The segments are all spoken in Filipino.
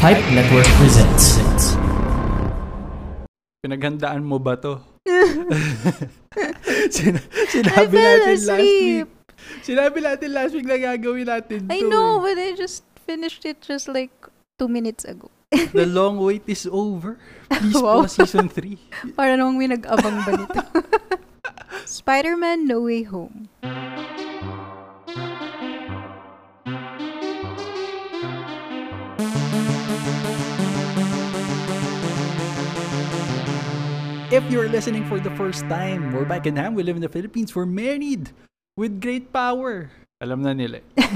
Pipe Network presents. Pinaghandaan mo ba to? Sin- I sinabi fell natin last week. asleep. Sinabi natin last week na gagawin natin to. I know, eh. but I just finished it just like two minutes ago. The long wait is over. Please Wow. pause season 3. Para namang may nag-abang ba nito? Spider-Man No Way Home. If you're listening for the first time, we're back in Ham. We live in the Philippines. We're married with great power. Alam na nila. eh.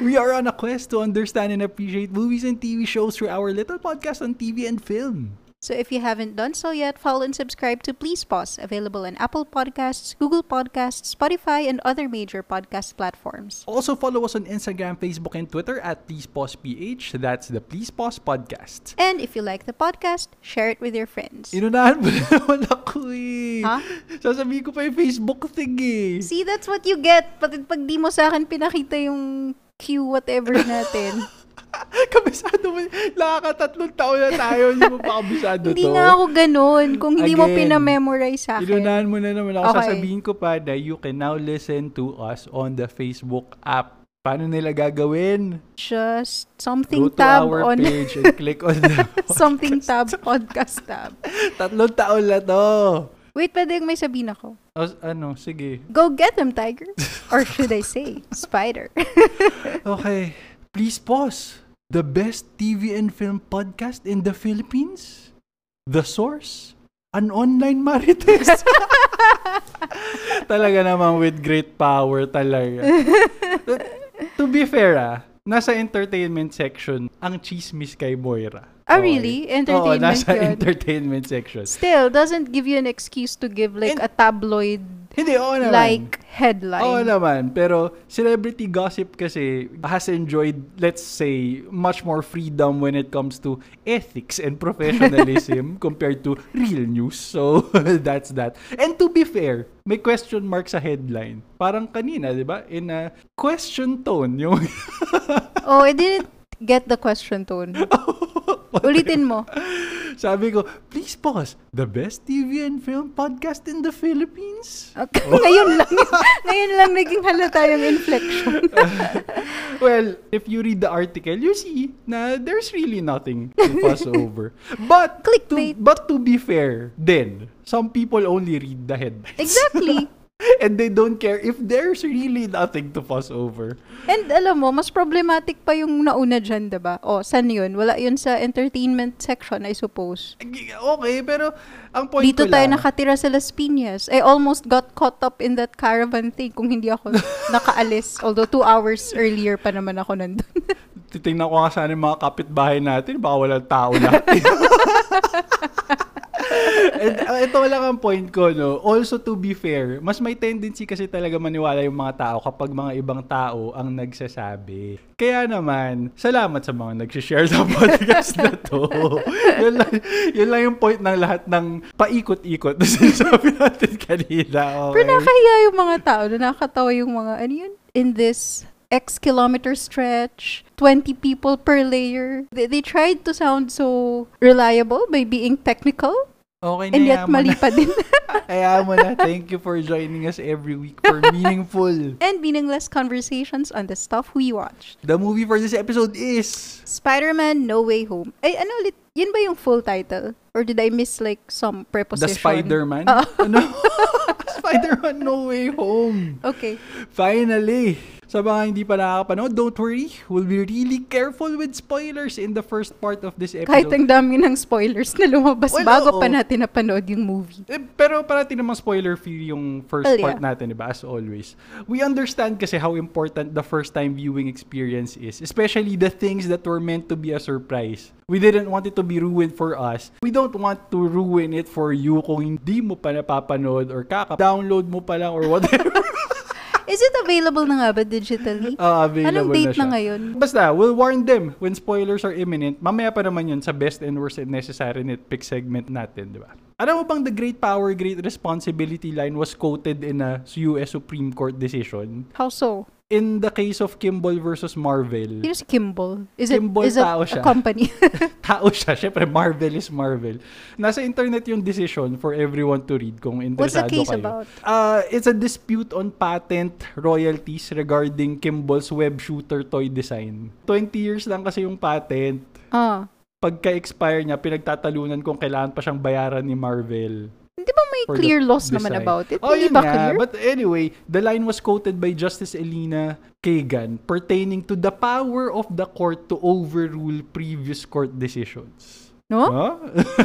we are on a quest to understand and appreciate movies and TV shows through our little podcast on TV and film. So if you haven't done so yet, follow and subscribe to Please Pause, available on Apple Podcasts, Google Podcasts, Spotify, and other major podcast platforms. Also follow us on Instagram, Facebook, and Twitter at Please Pause PH. That's the Please Pause Podcast. And if you like the podcast, share it with your friends. Inunahan mo na naman ako eh. Ha? Sasabihin ko pa yung Facebook thing eh. See, that's what you get. Pati pag di mo sa akin pinakita yung Q whatever natin. kabisado mo. Nakakatatlong taon na tayo. Hindi mo pa kabisado hindi to. nga ako ganun. Kung hindi mo Again, pinamemorize sa akin. Inunahan mo na naman ako. Okay. Sasabihin ko pa na you can now listen to us on the Facebook app. Paano nila gagawin? Just Go something to tab our on page and click on the something tab podcast tab. Tatlong taon na to. Wait, pwede yung may sabihin ako. O, ano, sige. Go get them, tiger. Or should I say, spider. Okay. Please pause. The best TV and film podcast in the Philippines? The Source? An online marites? talaga naman with great power talaga. to be fair ah, nasa entertainment section ang chismis kay Moira. Ah, Okay. really? Entertainment Oo, nasa yun? entertainment section. Still, doesn't give you an excuse to give like And- a tabloid Hindi, oo naman. like headline. Oo naman, pero celebrity gossip kasi has enjoyed, let's say, much more freedom when it comes to ethics and professionalism compared to real news. So, that's that. And to be fair, may question mark sa headline. Parang kanina, di ba? In a question tone, yung... Oh, I didn't get the question tone. Ulitin mo. Sabi ko, please pause. The best TV and film podcast in the Philippines? Okay. ngayon lang. ngayon lang naging halata yung inflection. well, if you read the article, you see na there's really nothing to fuss over. But Clickbait. To, but to be fair, then some people only read the headlines. exactly. and they don't care if there's really nothing to fuss over. And alam mo, mas problematic pa yung nauna dyan, diba? O, saan yun? Wala yun sa entertainment section, I suppose. Okay, pero ang point Dito ko tayo lang, nakatira sa Las Piñas. I almost got caught up in that caravan thing kung hindi ako nakaalis. Although two hours earlier pa naman ako nandun. titingnan ko nga sana yung mga kapitbahay natin, baka walang tao lahat. And uh, ito lang ang point ko, no? Also, to be fair, mas may tendency kasi talaga maniwala yung mga tao kapag mga ibang tao ang nagsasabi. Kaya naman, salamat sa mga nag-share ng podcast na to. yun, lang, yun lang yung point ng lahat ng paikot-ikot na sinasabi natin kanina. Okay? Pero nakahiya yung mga tao na nakakatawa yung mga, ano yun? In this X kilometer stretch, 20 people per layer. They, they tried to sound so reliable by being technical, okay na and yet mali pa din. Kaya mo na. Thank you for joining us every week for Meaningful. and meaningless conversations on the stuff we watched. The movie for this episode is... Spider-Man No Way Home. Ay, ano ulit? Yun ba yung full title? Or did I miss like some preposition? The Spider-Man? Oo. Ano? Spider-Man No Way Home. Okay. Finally! Sa mga hindi pa nakakapanood, don't worry. We'll be really careful with spoilers in the first part of this episode. Kahit ang dami ng spoilers na lumabas Well, bago oo. pa natin napanood yung movie. Eh, pero parati namang spoiler-free yung first Well, part yeah. natin, di ba? As always. We understand kasi how important the first-time viewing experience is. Especially the things that were meant to be a surprise. We didn't want it to be ruined for us. We don't want to ruin it for you kung hindi mo pa napapanood or kaka-download mo pa lang or whatever. Is it available na nga ba digitally? Ah, available Anong date na, siya. na ngayon? Basta, we'll warn them when spoilers are imminent. Mamaya pa naman yun sa best and worst and necessary nitpick segment natin, di ba? Alam mo bang the great power, great responsibility line was quoted in a US Supreme Court decision? How so? In the case of Kimball versus Marvel, Sino si Kimball? Is it Kimball, is it tao a siya. company? tao siya. Siyempre, Marvel is Marvel. Nasa internet yung decision for everyone to read kung What's the interesado case kayo. about? Uh, it's a dispute on patent royalties regarding Kimball's web shooter toy design. 20 years lang kasi yung patent. Ah. Pagka-expire niya, pinagtatalunan kung kailangan pa siyang bayaran ni Marvel. Hindi ba may clear laws naman design. about it? Oh, Hindi ba nga. clear? But anyway, the line was quoted by Justice Elena Kagan pertaining to the power of the court to overrule previous court decisions. no? Huh?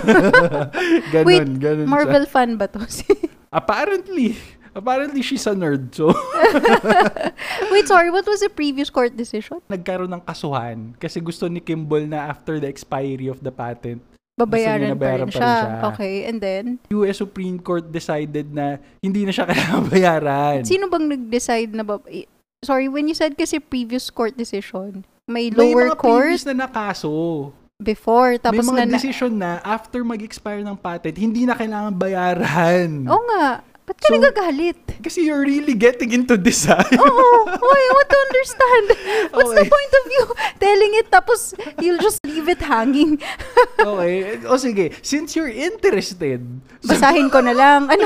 ganun, Wait, ganun siya. Marvel fan ba to? Apparently, apparently she's a nerd. So, Wait, sorry, what was the previous court decision? nagkaroon ng kasuhan kasi gusto ni Kimball na after the expiry of the patent, Babayaran pa rin pa siya. rin siya. Okay, and then? US Supreme Court decided na hindi na siya kailangan bayaran. Sino bang nag-decide na ba? Sorry, when you said kasi previous court decision, may May lower mga court previous na nakaso. before, tapos May mga na, na decision na after mag-expire ng patent, hindi na kailangan bayaran. Oo nga. Ba't ka So- nagagalit? Kasi you're really getting into this, ah. Oo. Oh, I want to understand. What's the Okay. point of you telling it tapos you'll just leave it hanging? okay. O sige, since you're interested, Basahin ko na lang. Ano?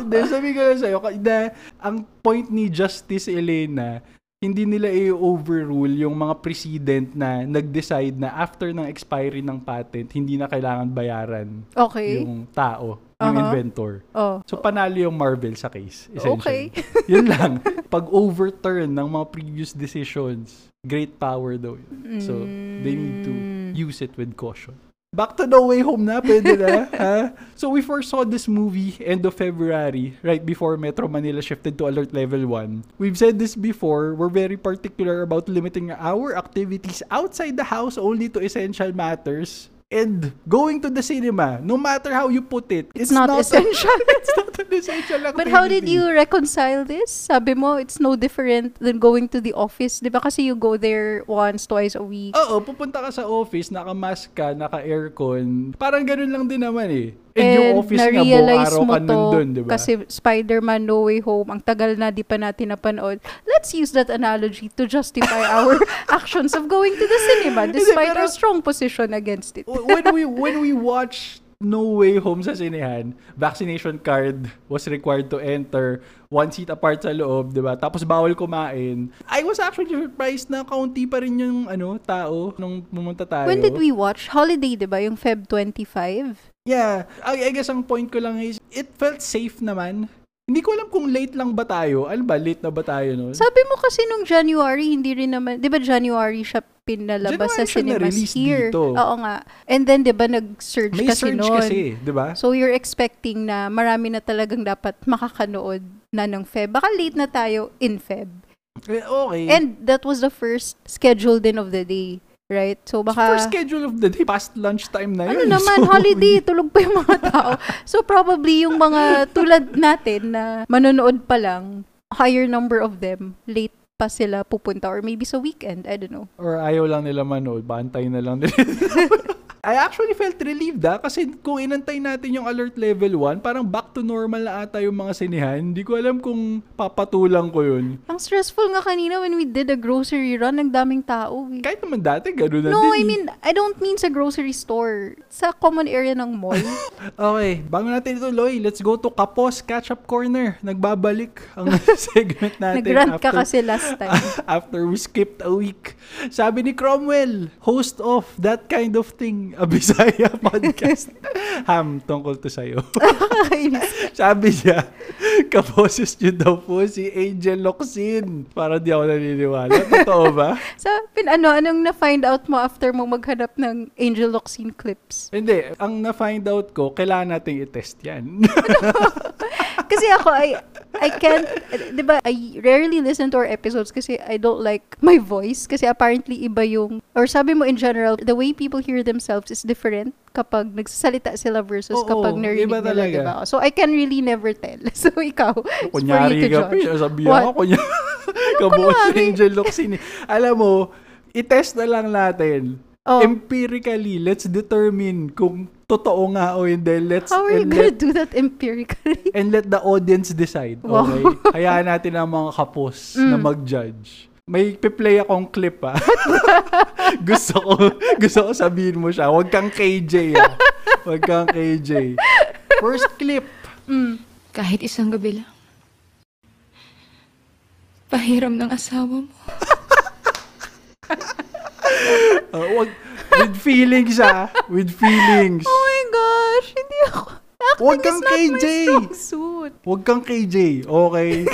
Hindi, sabi ko lang sa'yo, na ang point ni Justice Elena, hindi nila i-overrule yung mga precedent na nag-decide na after ng expiry ng patent, hindi na kailangan bayaran Okay. yung tao, yung Uh-huh. inventor. Oh. So, panalo yung Marvel sa case, essentially. Okay. yun lang. Pag overturn ng mga previous decisions, great power daw yun. So, they need to Mm. use it with caution. Back to No Way Home na, pwede na. ha? So, we first saw this movie end of February, right before Metro Manila shifted to Alert Level 1. We've said this before, we're very particular about limiting our activities outside the house only to essential matters. And going to the cinema, no matter how you put it, It's not essential. it's not an essential activity. But how did you reconcile this? Sabi mo, it's no different than going to the office. Di ba kasi you go there once, twice a week. Oo, pupunta ka sa office, naka-mask ka, naka-aircon. Parang ganun lang din naman eh. And, yung office nga, buong araw mo ka nandun, di ba? kasi Spider-Man No Way Home, ang tagal na di pa natin napanood. Let's use that analogy to justify our actions of going to the cinema despite our strong position against it. When we when we watch No Way Home sa sinehan, vaccination card was required to enter, one seat apart sa loob, 'di ba? Tapos bawal kumain. I was actually surprised na kaunti pa rin yung ano, tao nung pumunta tayo. When did we watch? Holiday, di ba? Yung Feb 25? Yeah, I, I guess ang point ko lang is it felt safe naman. Hindi ko alam kung late lang ba tayo. Ano ba, late na ba tayo noon? Sabi mo kasi nung January, hindi rin naman, di ba January siya pinalabas sa January siya cinemas here? dito. Oo nga. And then, di ba, nag-surge May kasi surge noon. kasi, 'di ba? So, you're expecting na marami na talagang dapat makakanood na ng Feb. Baka late na tayo in Feb. Eh, Okay. And that was the first schedule din of the day. Right? So, baka... First schedule of the day, past lunchtime na ano yun. naman, So, holiday, tulog pa yung mga tao. So, probably yung mga tulad natin na manonood pa lang, higher number of them, late pa sila pupunta or maybe sa weekend, I don't know. Or ayaw lang nila manood, baantay na lang nila. I actually felt relieved ah, kasi kung inantay natin yung alert level 1, parang back to normal na ata yung mga sinihan. Hindi ko alam kung papatulang ko yun. Ang stressful nga kanina when we did a grocery run, ang daming tao. eh. Kahit naman dati, gano'n na No, din. I eh. mean, I don't mean sa grocery store. Sa common area ng mall. Okay, bago natin ituloy, let's go to Kapos Catch-Up Corner. Nagbabalik ang segment natin. Nag-rant ka after- kasi last time. after we skipped a week. Sabi ni Cromwell, host of That Kind of Thing, a Bisaya podcast. Ham, tungkol to sa'yo. Sabi niya, kaposes niyo daw po si Angel Locsin. Para di ako naniniwala. Totoo ba? Sa, pin, ano, anong na-find out mo after mo maghanap ng Angel Locsin clips? Hindi. Ang na-find out ko, kailangan nating i-test yan. Kasi ako, I, I can't, di ba, I rarely listen to our episodes kasi I don't like my voice. Kasi apparently iba yung, or sabi mo in general, the way people hear themselves is different kapag nagsasalita sila versus Oo, kapag narinig iba nila, talaga. di ba? So I can really never tell. So ikaw, it's for you Kunyari to ka, judge. sabi What? ako, kunyari. Kabuos si? Angel Locsin. Alam mo, i-test na lang natin. Oh. Empirically, let's determine kung totoo nga o hindi. Let's, How are you and gonna let, do that empirically? and let the audience decide. Wow. Okay? Hayaan natin ang mga kapos na Mm. mag-judge. May piplay akong clip ah. gusto ko gusto ko sabihin mo siya. Huwag kang KJ ah. Huwag kang KJ. First clip. Mm. Kahit isang gabi lang. Pahiram ng asawa mo. Uh, wag, with feelings ah. With feelings. Oh my gosh, hindi ako. Acting Huwag kang KJ. Huwag kang KJ. Okay?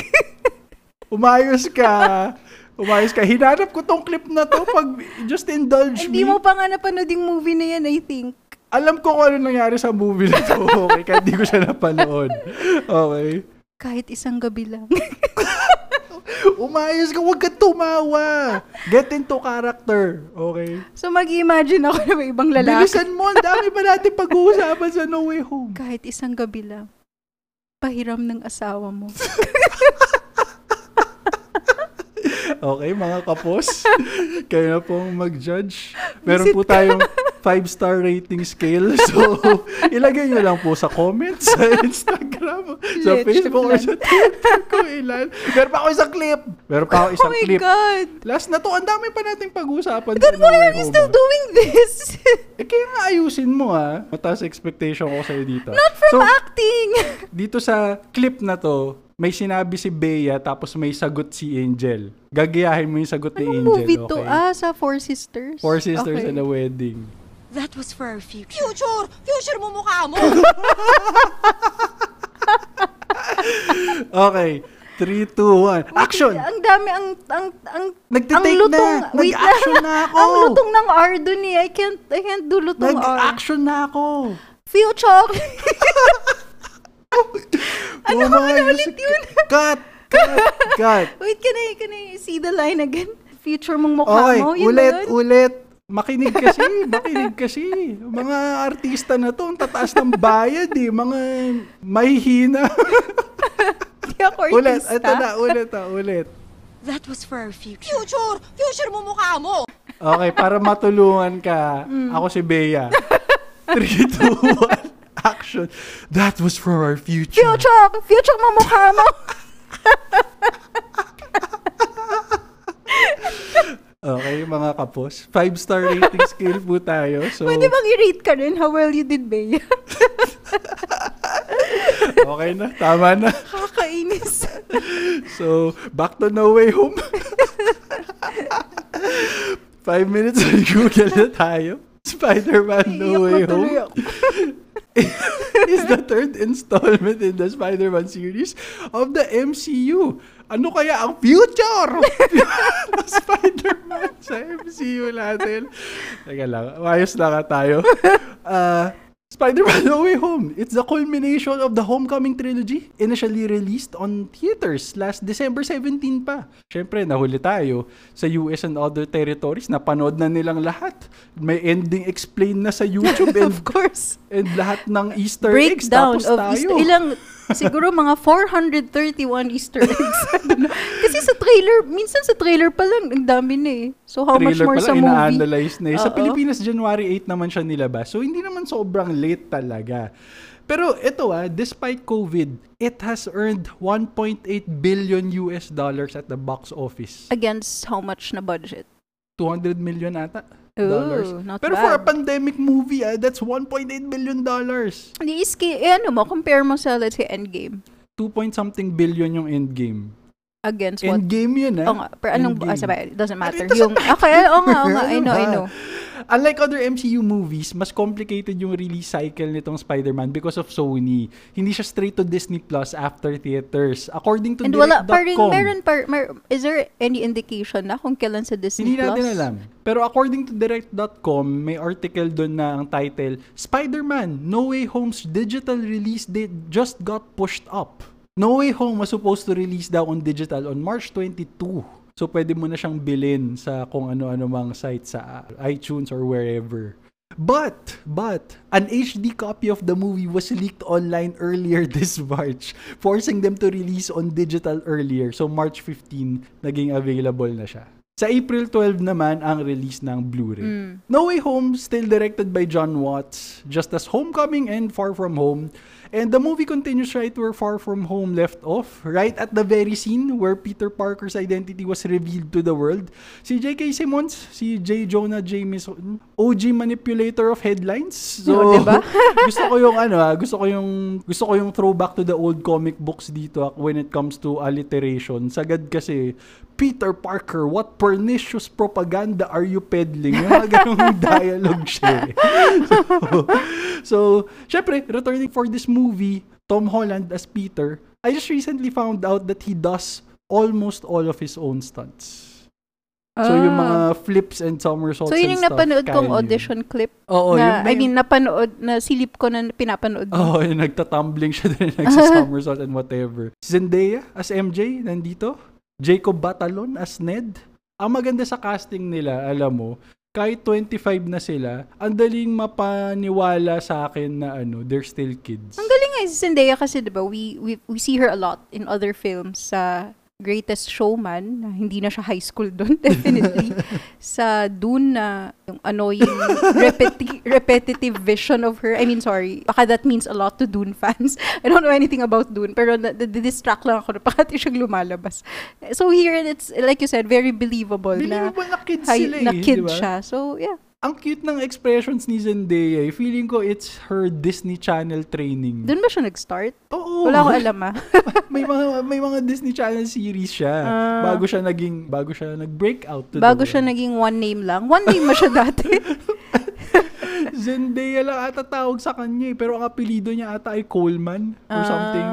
Umayos ka. Umayos ka. Hinanap ko tong clip na to pag just indulge Hindi me. mo pa nga napanood yung movie na yan, I think. Alam ko kung ano nangyari sa movie na to. Okay? Kaya hindi ko siya napanood. Okay? Kahit isang gabi lang. Umayos ka. Huwag ka tumawa. Get into character. Okay? so mag-imagine ako na may ibang lalaki. Bilisan mo. Ang dami pa natin pag-uusapan sa No Way Home. Kahit isang gabi lang. Pahiram ng asawa mo. Okay, mga kapos. Kayo na pong mag-judge. Meron po tayong 5-star rating scale. So, ilagay nyo lang po sa comments, sa Instagram, sa Let's Facebook, or sa Twitter kung ilan. Meron pa ako isang clip. Meron pa ako oh isang my clip. God. Last na to, ang dami pa nating pag-usapan. Then why are you still doing this? Eh, kaya nga ayusin mo ah. Mataas expectation ko sa'yo dito. Not from so, acting. dito sa clip na to, may sinabi si Bea tapos may sagot si Angel. Gagayahin mo yung sagot ni Anong Angel. movie to? okay? Ah, sa Four Sisters? Four Sisters Okay. and a Wedding. That was for our future. Future! Future mo mukha mo! Okay. 3, 2, 1. Action! Ang dami, ang, ang, ang, Nagtitake ang lutong, na. wait Nag-action na ako. Ang lutong ng R dun eh. I can't, I can't do lutong R. Nag-action na ako. Future! ano ka Umayos ulit ka. yun? Cut! Cut! Cut! Wait, can I, can I see the line again? Future mong mukha Okay, mo? Yun ulit, yun? ulit. Makinig kasi, makinig kasi. Mga artista na to, ang tataas ng bayad eh. Mga mahihina. Hindi ako ulit, ito na, ulit ah, ulit. That was for our future. Future! Future mo mukha mo! Okay, para matulungan ka, Mm. ako si Bea. 3, 2, 1, action. That was for our future. Future! Future mo mukha mo! Okay, mga kapos. Five-star rating scale po tayo. So, Pwede bang i-rate ka rin how well you did, Bea? okay na. Tama na. Kakainis. So, back to No Way Home. Five minutes on Google na tayo. Spider-Man No Way Home. is the third installment in the Spider-Man series of the MCU. Ano kaya ang future ng Spider-Man sa MCU natin? Teka lang, ayos lang nga tayo. Uh, Spider-Man No Way Home. It's the culmination of the Homecoming trilogy, initially released on theaters last December 17 pa. Siyempre, nahuli tayo sa US and other territories. Napanood na nilang lahat. May ending explained na sa YouTube and, of course. and lahat ng Easter eggs. Breakdown Tapos of tayo. Easter. Ilang, siguro mga 431 Easter eggs. Kasi sa trailer, minsan sa trailer pa lang, ang dami na eh. So how much trailer more pa sa lang, movie? ina-analyze na eh. Sa Oo. Pilipinas, January 8 naman siya nilabas. So, hindi naman sobrang late talaga. Pero ito ah, despite COVID, it has earned 1.8 billion US dollars at the box office. Against how much na budget? 200 million ata Ooh, dollars. Pero for a bad. pandemic movie, ah, that's 1.8 billion dollars. Hindi, iski, eh, ano mo, compare mo sa, let's say, Endgame. 2 point something billion yung Endgame. Against what? Endgame yun ah. Oo nga, pero anong, ah, sabay, doesn't matter. It doesn't yung, okay, oo nga, oo nga, I know, I know. Unlike other MCU movies, mas complicated yung release cycle nitong Spider-Man because of Sony. Hindi siya straight to Disney Plus after theaters. According to And wala, Direct.com. parang, meron, par, mer, is there any indication na kung kailan sa Disney Hindi Plus? natin alam. Pero according to Direct.com, may article doon na ang title, Spider-Man, No Way Home's digital release date just got pushed up. No Way Home was supposed to release daw on digital on March 22. So pwede mo na siyang bilhin sa kung ano-ano mang site sa iTunes or wherever. But, but, an HD copy of the movie was leaked online earlier this March, forcing them to release on digital earlier. So March 15, naging available na siya. Sa April 12 naman ang release ng Blu-ray. Mm. No Way Home, still directed by John Watts, just as Homecoming and Far From Home. And the movie continues right where Far From Home left off, right at the very scene where Peter Parker's identity was revealed to the world. Si J.K. Simmons, si J. Jonah Jameson, OG manipulator of headlines. So, Oh, diba? gusto ko yung ano ah, gusto ko yung gusto ko yung throwback to the old comic books dito ah, when it comes to alliteration. Sagad kasi Peter Parker, what pernicious propaganda are you peddling? Yung mga ganung dialogue siya. eh. So, so, syempre, returning for this movie, Tom Holland as Peter, I just recently found out that he does almost all of his own stunts. So, yung mga flips and somersaults Ah. So, yun and yung stuff, napanood kong yun. audition clip. Oo, yun na, ba I yun? mean, napanood, na silip ko na pinapanood. Oo, oh, yung nagtatumbling siya din, nagsa-somersault and whatever. Zendaya as MJ, nandito. Jacob Batalon as Ned. Ang maganda sa casting nila, alam mo, kahit 25 na sila, ang daling mapaniwala sa akin na ano, they're still kids. Ang galing nga si Zendaya kasi, di ba, we, we, we see her a lot in other films sa Greatest Showman, na hindi na siya high school doon, definitely. sa Dune na yung annoying, repeti- repetitive vision of her. I mean, sorry, baka that means a lot to Dune fans. I don't know anything about Dune, pero na, na, distract lang ako na pakati siyang lumalabas. So here, it's, like you said, very believable, na, Believable na kids high, sila eh, na kid di ba? siya. So, yeah. Ang cute ng expressions ni Zendaya. eh. Feeling ko it's her Disney Channel training. Doon ba siya nag-start? Oo. Wala akong alam ah. may mga may mga Disney Channel series siya. Ah. bago siya naging bago siya nag-break out to Bago siya naging one name lang. One name ba siya dati? Zendaya lang ata tawag sa kanya eh. Pero ang apelido niya ata ay Coleman or Ah. something.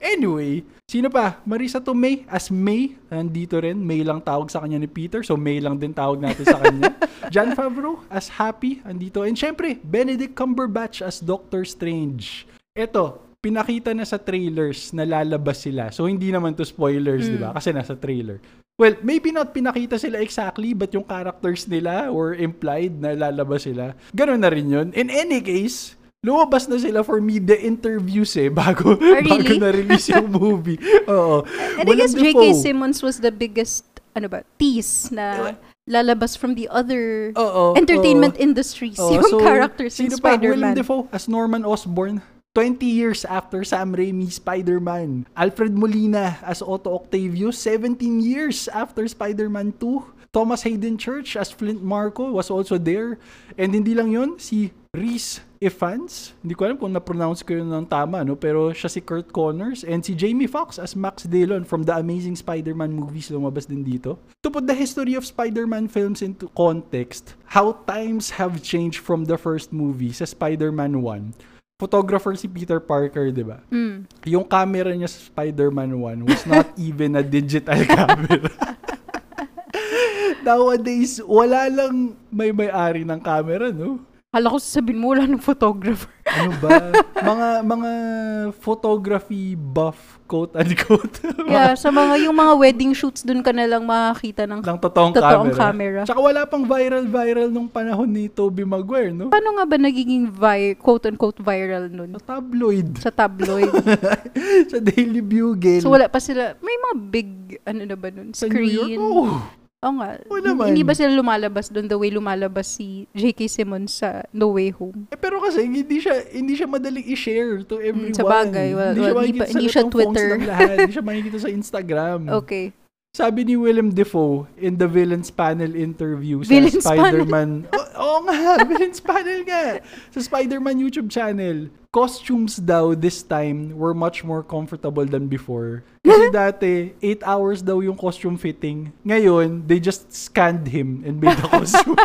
Anyway, sino pa? Marisa Tomei as May. Nandito rin. May lang tawag sa kanya ni Peter. So May lang din tawag natin sa kanya. Jan Favreau as Happy. Andito. And syempre, Benedict Cumberbatch as Doctor Strange. Eto, pinakita na sa trailers na lalabas sila. So hindi naman to spoilers, di ba? Kasi nasa trailer. Well, maybe not pinakita sila exactly, but yung characters nila were implied na lalabas sila. Ganun na rin yun. In any case, lumabas na sila for media interviews eh, bago, bago really? na-release yung movie. Oo. And I Willem guess J.K. Simmons was the biggest, ano ba, tease na lalabas from the other Oo, entertainment oo. industries. Oo, yung so, characters in sino pa? Willem Spider-Man. Dafoe as Norman Osborn. 20 years after Sam Raimi's Spider-Man. Alfred Molina as Otto Octavius. 17 years after Spider-Man 2. Thomas Hayden Church as Flint Marco was also there. And hindi lang yun, si Reese Ifans. Hindi ko alam kung na-pronounce ko yun ng tama, no? pero siya si Kurt Connors. And si Jamie Foxx as Max Dillon from the Amazing Spider-Man movies lumabas din dito. To put the history of Spider-Man films into context, how times have changed from the first movie sa Spider-Man 1 photographer si Peter Parker, di ba? Mm. Yung camera niya sa Spider-Man 1 was not even a digital camera. Nowadays, wala lang may may-ari ng camera, no? Hala ko sasabihin mo, wala ng photographer. Ano ba? mga mga photography buff, quote unquote. yeah, sa mga, yung mga wedding shoots, dun ka na lang makakita ng ng totoong, totoong camera. camera. Tsaka wala pang viral-viral nung panahon ni Tobey Maguire, no? Paano nga ba nagiging vi- quote-unquote viral nun? Sa tabloid. Sa tabloid. sa Daily Bugle. so wala pa sila, may mga big, ano na ba nun? sa New York. Screen. Oh, Oo nga. Oo naman. Hindi ba sila lumalabas doon the way lumalabas si J.K. Simmons sa No Way Home? Eh, pero kasi hindi siya hindi siya madaling i-share to everyone. Mm, sa bagay, wala- hindi siya wala- makikita hindi pa- sa hindi siya Twitter. hindi siya makikita sa Instagram. Okay. Sabi ni Willem Dafoe in the Villains Panel interview sa Villains Spider-Man. Oo oh, nga, Villains Panel nga. Sa Spider-Man YouTube channel. Costumes daw this time were much more comfortable than before. Kasi dati, 8 hours daw yung costume fitting. Ngayon, they just scanned him and made the costume.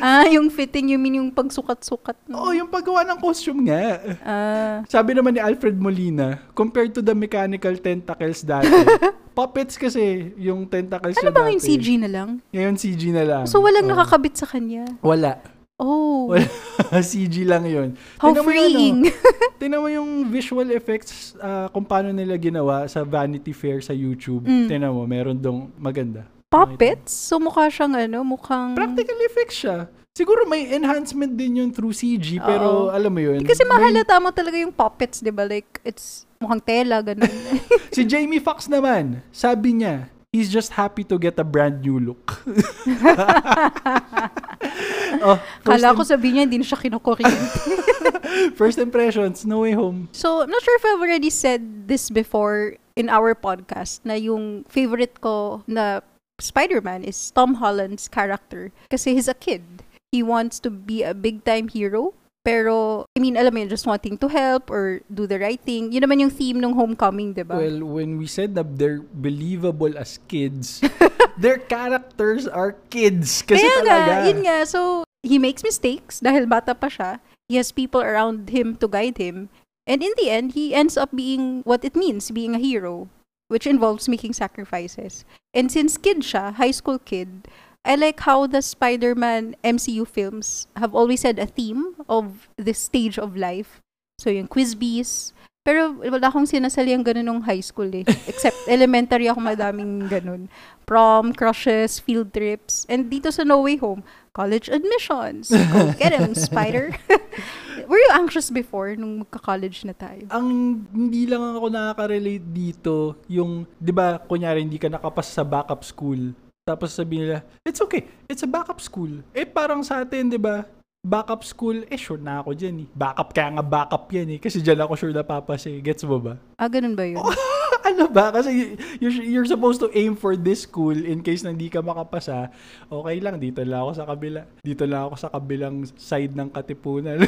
Ah, yung fitting, you mean yung pagsukat-sukat. no? Oo, yung paggawa ng costume nga. Ah, Sabi naman ni Alfred Molina, compared to the mechanical tentacles dati, puppets kasi yung tentacles ano niya ba dati. CG na lang? Ngayon CG na lang. So, walang Oo. nakakabit sa kanya. Wala. Oh, Wala. CG lang yun. how Tingnan mo yung freeing. Ano, tingnan mo yung visual effects ah, kung paano nila ginawa sa Vanity Fair sa YouTube. Mm. Tingnan mo, meron dong maganda. Puppets? So, mukha siyang ano, mukhang... Practical effects siya. Siguro may enhancement din yun through CG, pero Oo. alam mo yun. Kasi may- mahalata mo talaga yung puppets, di ba? Like, it's mukhang tela, ganun. Si Jamie Foxx naman, sabi niya, he's just happy to get a brand new look. oh, Kala ko sabihin niya, hindi na siya kinukuryente. first impressions, No Way Home. so, I'm not sure if I've already said this before in our podcast na yung favorite ko na Spider-Man is Tom Holland's character. Kasi he's a kid. He wants to be a big-time hero. Pero, I mean, alam mo yun, just wanting to help or do the right thing. Yun naman yung theme ng Homecoming, di ba? Well, when we said that they're believable as kids, their characters are kids. Kasi Kaya talaga. nga, yun nga. So, he makes mistakes dahil bata pa siya. He has people around him to guide him. And in the end, he ends up being what it means, being a hero, which involves making sacrifices. And since kid siya, high school kid, I like how the Spider-Man MCU films have always had a theme of this stage of life. So yung quiz bees. Pero wala akong sinasaliang ganun nung high school eh. Except elementary ako madaming ganun. Prom, crushes, field trips. And dito sa No Way Home, college admissions. Go get 'em, Spider. Were you anxious before nung magka-college na tayo? ang hindi lang ako nakaka-relate dito, yung, di ba, kunyari, hindi ka nakapasa sa backup school. Tapos sabihin nila, it's okay, it's a backup school. Eh, parang sa atin, di ba, backup school, eh, sure na ako dyan eh. Backup, kaya nga backup yan eh. Kasi dyan ako sure na papasa eh. Gets mo ba? Ah, ganun ba yun? ano ba? Kasi you're, you're supposed to aim for this school in case na hindi ka makapasa. Okay lang, dito lang ako sa kabila. Dito lang ako sa kabilang side ng katipunan.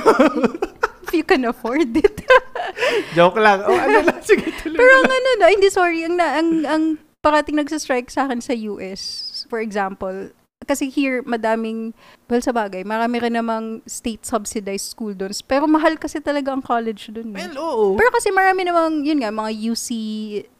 If you can afford it. Joke lang. O ano lang, sige tuloy Pero ang ano na, hindi sorry, ang, ang, ang parating nagsa-strike sa akin sa US, for example, kasi here, madaming, well, sa bagay, marami rin namang state-subsidized school doon. Pero mahal kasi talaga ang college doon. eh. Well, oo. Pero kasi marami namang, yun nga, mga UC,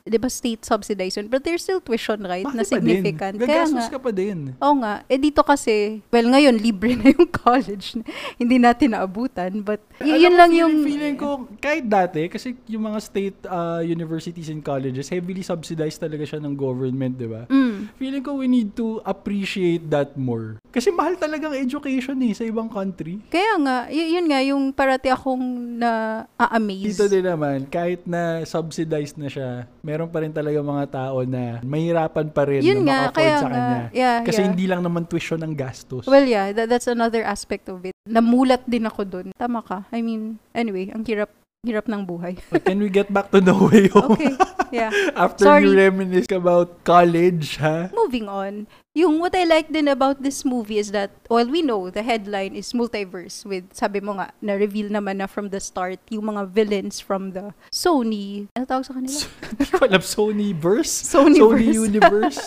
di ba, state-subsidized yun. But there's still tuition, right? Mahal na pa din. significant. Kaya nga, ka pa din. Oo nga. Eh dito kasi, well ngayon, libre na yung college. Hindi natin naabutan. But, y- yun lang feeling, yung... Feeling ko, kahit dati, kasi yung mga state uh, universities and colleges, heavily subsidized talaga siya ng government, di ba? Mm. Feeling ko we need to appreciate that more. Kasi mahal talagang education eh sa ibang country. Kaya nga, y- yun nga, yung parati akong na-amaze. Dito din naman, kahit na subsidized na siya, meron pa rin talaga mga tao na mahirapan pa rin Yun na nga, kaya sa nga. kanya. Yeah, Kasi yeah. hindi lang naman tuition ang gastos. Well, yeah, that, that's another aspect of it. Namulat din ako dun. Tama ka. I mean, anyway, ang hirap, hirap ng buhay. But can we get back to No Way Home? Okay, yeah. After Sorry. you reminisce about college, ha? Moving on. Yung what I like din about this movie is that, well, we know the headline is multiverse with, sabi mo nga, na-reveal naman na from the start yung mga villains from the Sony, ano tawag sa kanila? Hindi ko alam, Sony-verse? Sony-verse. Sony Universe?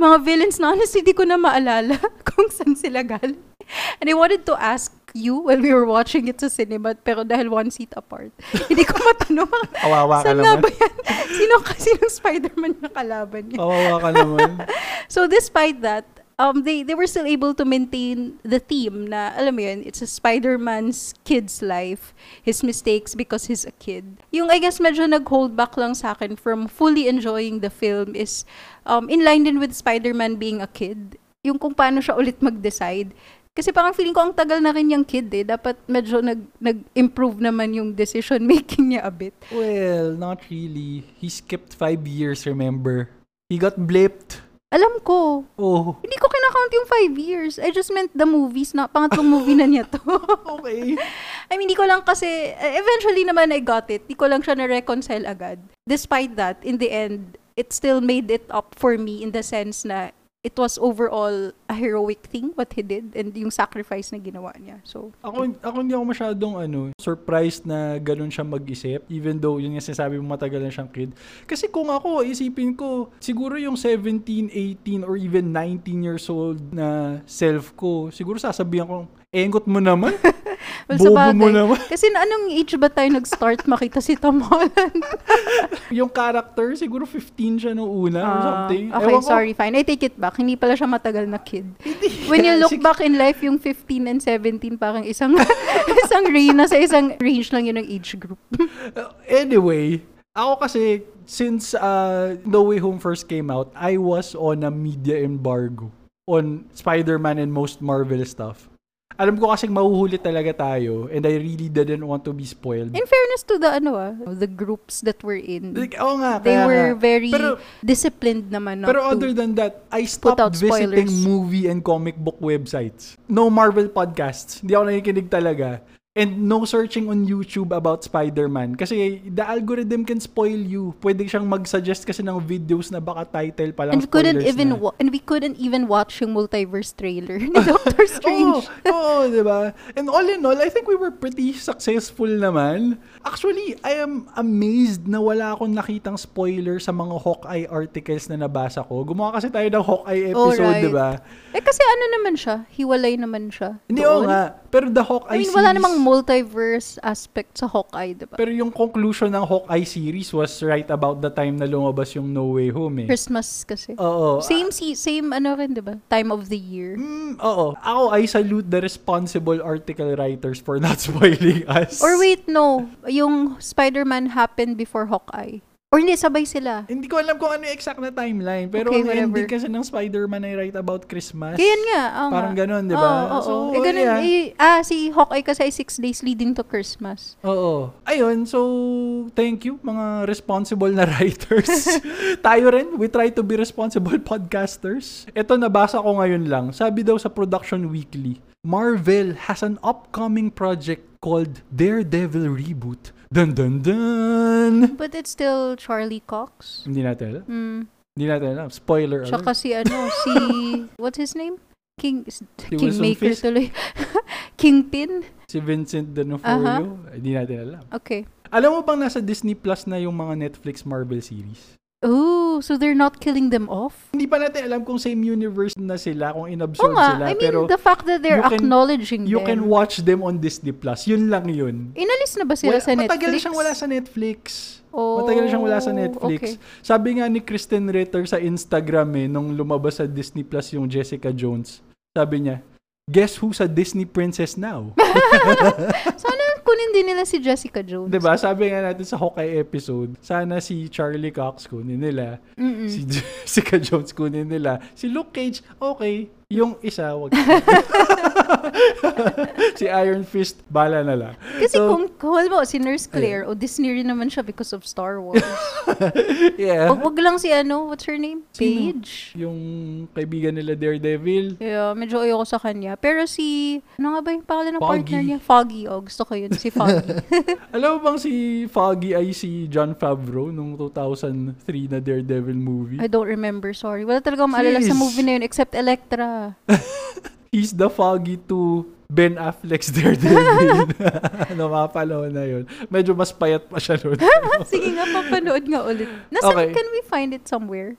mga villains na honestly di ko na maalala kung saan sila galing. And I wanted to ask you when we were watching it sa cinema, pero dahil one seat apart, hindi ko matanong. Kawawa ka naman. ba yan? Sino kasi ng Spider-Man na kalaban niya? Kawawa ka naman. So despite that, um, they, they were still able to maintain the theme na, alam mo yun, it's a Spider-Man's kid's life, his mistakes because he's a kid. Yung I guess medyo nag-hold back lang sa akin from fully enjoying the film is um, in line din with Spider-Man being a kid. Yung kung paano siya ulit mag-decide. Kasi parang feeling ko ang tagal na rin yung kid eh. Dapat medyo nag, nag-improve naman yung decision making niya a bit. Well, not really. He skipped five years, remember? He got blipped. Alam ko, Oh, hindi ko kinakount yung five years. I just meant the movies na pangatlong movie na niya to. okay. I mean, di ko lang kasi, uh, eventually naman I got it. Di ko lang siya na-reconcile agad. Despite that, in the end, it still made it up for me in the sense na it was overall a heroic thing what he did and yung sacrifice na ginawa niya. So, Ako, ako hindi ako masyadong ano, surprised na ganun siya mag-isip. Even though, yun yung sinasabi mo matagal na siyang kid. Kasi kung ako, isipin ko, siguro yung 17, 18, or even 19 years old na self ko, siguro sasabihan ko, engot mo naman. well, Bobo mo naman. Kasi na anong age ba tayo nag-start makita si Tom Holland? yung character, siguro 15 siya nung una or Ah, something. okay, Ewan ko. sorry, fine. I take it back. Hindi pala siya matagal na kid. When you look back in life, yung 15 and 17 parang isang isang range, nasa isang range lang yun ng age group. Uh, anyway, ako kasi, since uh, No Way Home first came out, I was on a media embargo on Spider-Man and most Marvel stuff. Alam ko kasing mahuhuli talaga tayo and I really didn't want to be spoiled. In fairness to the ano ah, the groups that we're in, Like, oo nga, they were nga. very Pero, disciplined naman not pero other than that, I stopped visiting movie and comic book websites. No Marvel podcasts. Hindi ako nakikinig talaga. And no searching on YouTube about Spider-Man. Kasi the algorithm can spoil you. Pwede siyang mag-suggest kasi ng videos na baka title pa lang and we couldn't even na. wa- and we couldn't even watch yung multiverse trailer ni Doctor Strange. Oo, oo, di ba? And all in all, I think we were pretty successful naman. Actually, I am amazed na wala akong nakitang spoiler sa mga Hawkeye articles na nabasa ko. Gumawa kasi tayo ng Hawkeye episode, Alright. di ba? Eh kasi ano naman siya, hiwalay naman siya. Hindi, oo nga. Pero the Hawkeye I mean, wala series- multiverse aspect sa Hawkeye, diba? Pero yung conclusion ng Hawkeye series was right about the time na lumabas yung No Way Home eh. Christmas kasi. Oo. Same si same ano rin, 'di ba? Time of the year. Mm, oo. Ako, I salute the responsible article writers for not spoiling us. Or wait, no. Yung Spider-Man happened before Hawkeye. Or hindi, sabay sila. Hindi ko alam kung ano yung exact na timeline. Pero Okay, ang ending kasi ng Spider-Man ay right about Christmas. Kaya nga. oo Parang nga. ganun, di ba? Oo, oo, So, eh, ganun, yeah. eh, ah, si Hawkeye kasi ay six days leading to Christmas. Oo. Ayun, so thank you mga responsible na writers. Tayo rin, we try to be responsible podcasters. Ito nabasa ko ngayon lang. Sabi daw sa Production Weekly, Marvel has an upcoming project called Daredevil Reboot. Dun dun dun! But it's still Charlie Cox. Hindi natin alam. Hmm. Hindi natin alam. Spoiler alert. Tsaka si ano, si, what's his name? King, Wilson Kingmaker tuloy. Kingpin? Si Vincent D'Onofrio. Hindi natin alam. Okay. Alam mo bang nasa Disney Plus na yung mga Netflix Marvel series? Oh, so they're not killing them off? Hindi pa natin alam kung same universe na sila, kung inabsorb nga, sila. I mean, pero the fact that they're you can- acknowledging you them. can watch them on Disney Plus. Yun lang yun. Inalis na ba sila Wala- sa matagal Netflix? siyang wala sa Netflix. Oh, Matagal siyang wala sa Netflix. okay. Sabi nga ni Kristen Ritter sa Instagram eh, nung lumabas sa Disney Plus yung Jessica Jones. Sabi niya, guess who's a Disney princess now? Sana kunin din nila si Jessica Jones. 'Di ba? Sabi nga natin sa Hawkeye episode, sana si Charlie Cox kunin nila, Mm-mm. si Jessica Jones kunin nila, si Luke Cage, okay. Yung isa, wag. si Iron Fist, bala na lang. Kasi So, kung, kung mo, si Nurse Claire, o Disney rin naman siya because of Star Wars. yeah. wag, wag lang si ano, what's her name? Sino? Paige. Yung kaibigan nila Daredevil. Yeah, medyo ayoko sa kanya. Pero si, ano nga ba yung pangalan ng Foggy. partner niya? Foggy. Oh, gusto ko yun, si Foggy. Alam mo bang si Foggy ay si John Favreau nung 2003 na Daredevil movie? I don't remember, sorry. Wala talaga maalala sa movie na yun except Electra. He's the Foggy to Ben Affleck's Daredevil. ano mga panahon na yun. Medyo mas payat pa siya nun. Sige nga, papanood nga ulit. Nasa, Okay. can we find it somewhere?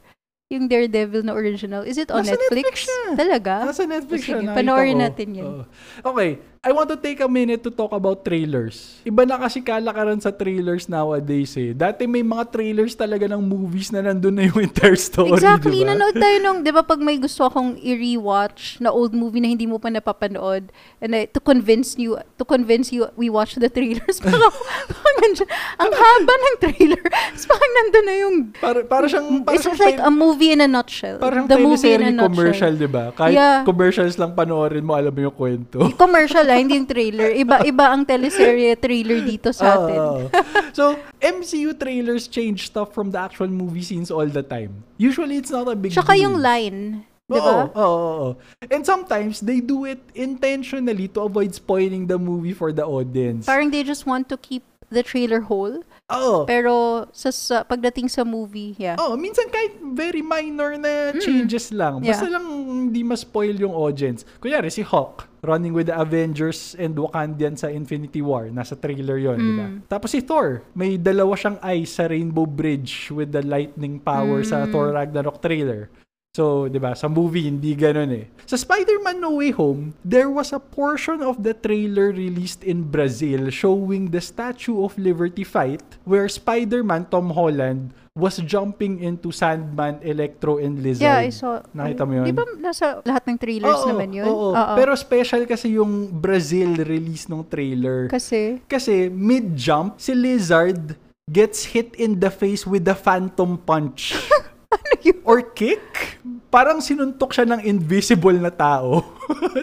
Yung Daredevil na original. Is it on Nasa Netflix? Netflix siya. Talaga? Nasa Netflix O siya. sige, panoorin natin yun. Oo. Okay. I want to take a minute to talk about trailers. Iba na kasi kalakaran sa trailers nowadays eh. Dati may mga trailers talaga ng movies na nandun na yung entire story, Exactly. di ba? Nanood tayo nung, di ba pag may gusto akong i-rewatch na old movie na hindi mo pa napapanood and I, to convince you, to convince you, we watch the trailers. Parang, parang nandiyan, ang haba ng trailer. Parang nandun na yung, Para, para siyang, para it's siyang like a movie in a nutshell. parang the movie in a nutshell. commercial, di ba? Kahit Yeah. commercials lang panoorin mo, alam mo yung kwento. Commercial ah, hindi yung trailer. Iba-iba ang teleserye trailer dito sa atin. So, MCU trailers change stuff from the actual movie scenes all the time. Usually, it's not a big Tsaka deal. yung line, di Oo, oo, oo. And sometimes, they do it intentionally to avoid spoiling the movie for the audience. Parang they just want to keep the trailer whole. Oo. Pero sa, sa pagdating sa movie, yeah. Oh, minsan kahit very minor na changes lang. Basta Yeah. lang hindi ma-spoil yung audience. Kunyari, si Hawk, running with the Avengers and Wakandian sa Infinity War. Nasa trailer yon di ba? Tapos si Thor, may dalawa siyang eyes sa Rainbow Bridge with the lightning power sa Thor Ragnarok trailer. So, di ba, sa movie, hindi ganun eh. Sa Spider-Man No Way Home, there was a portion of the trailer released in Brazil showing the Statue of Liberty fight where Spider-Man, Tom Holland, was jumping into Sandman, Electro, and Lizard. Yeah, I saw. Nakita mo yun? Di ba nasa lahat ng trailers Oo, naman yun? oo. Oo. Pero special kasi yung Brazil release ng trailer. Kasi, Kasi mid-jump, si Lizard gets hit in the face with the phantom punch. ano yun? Or kick? Parang sinuntok siya ng invisible na tao.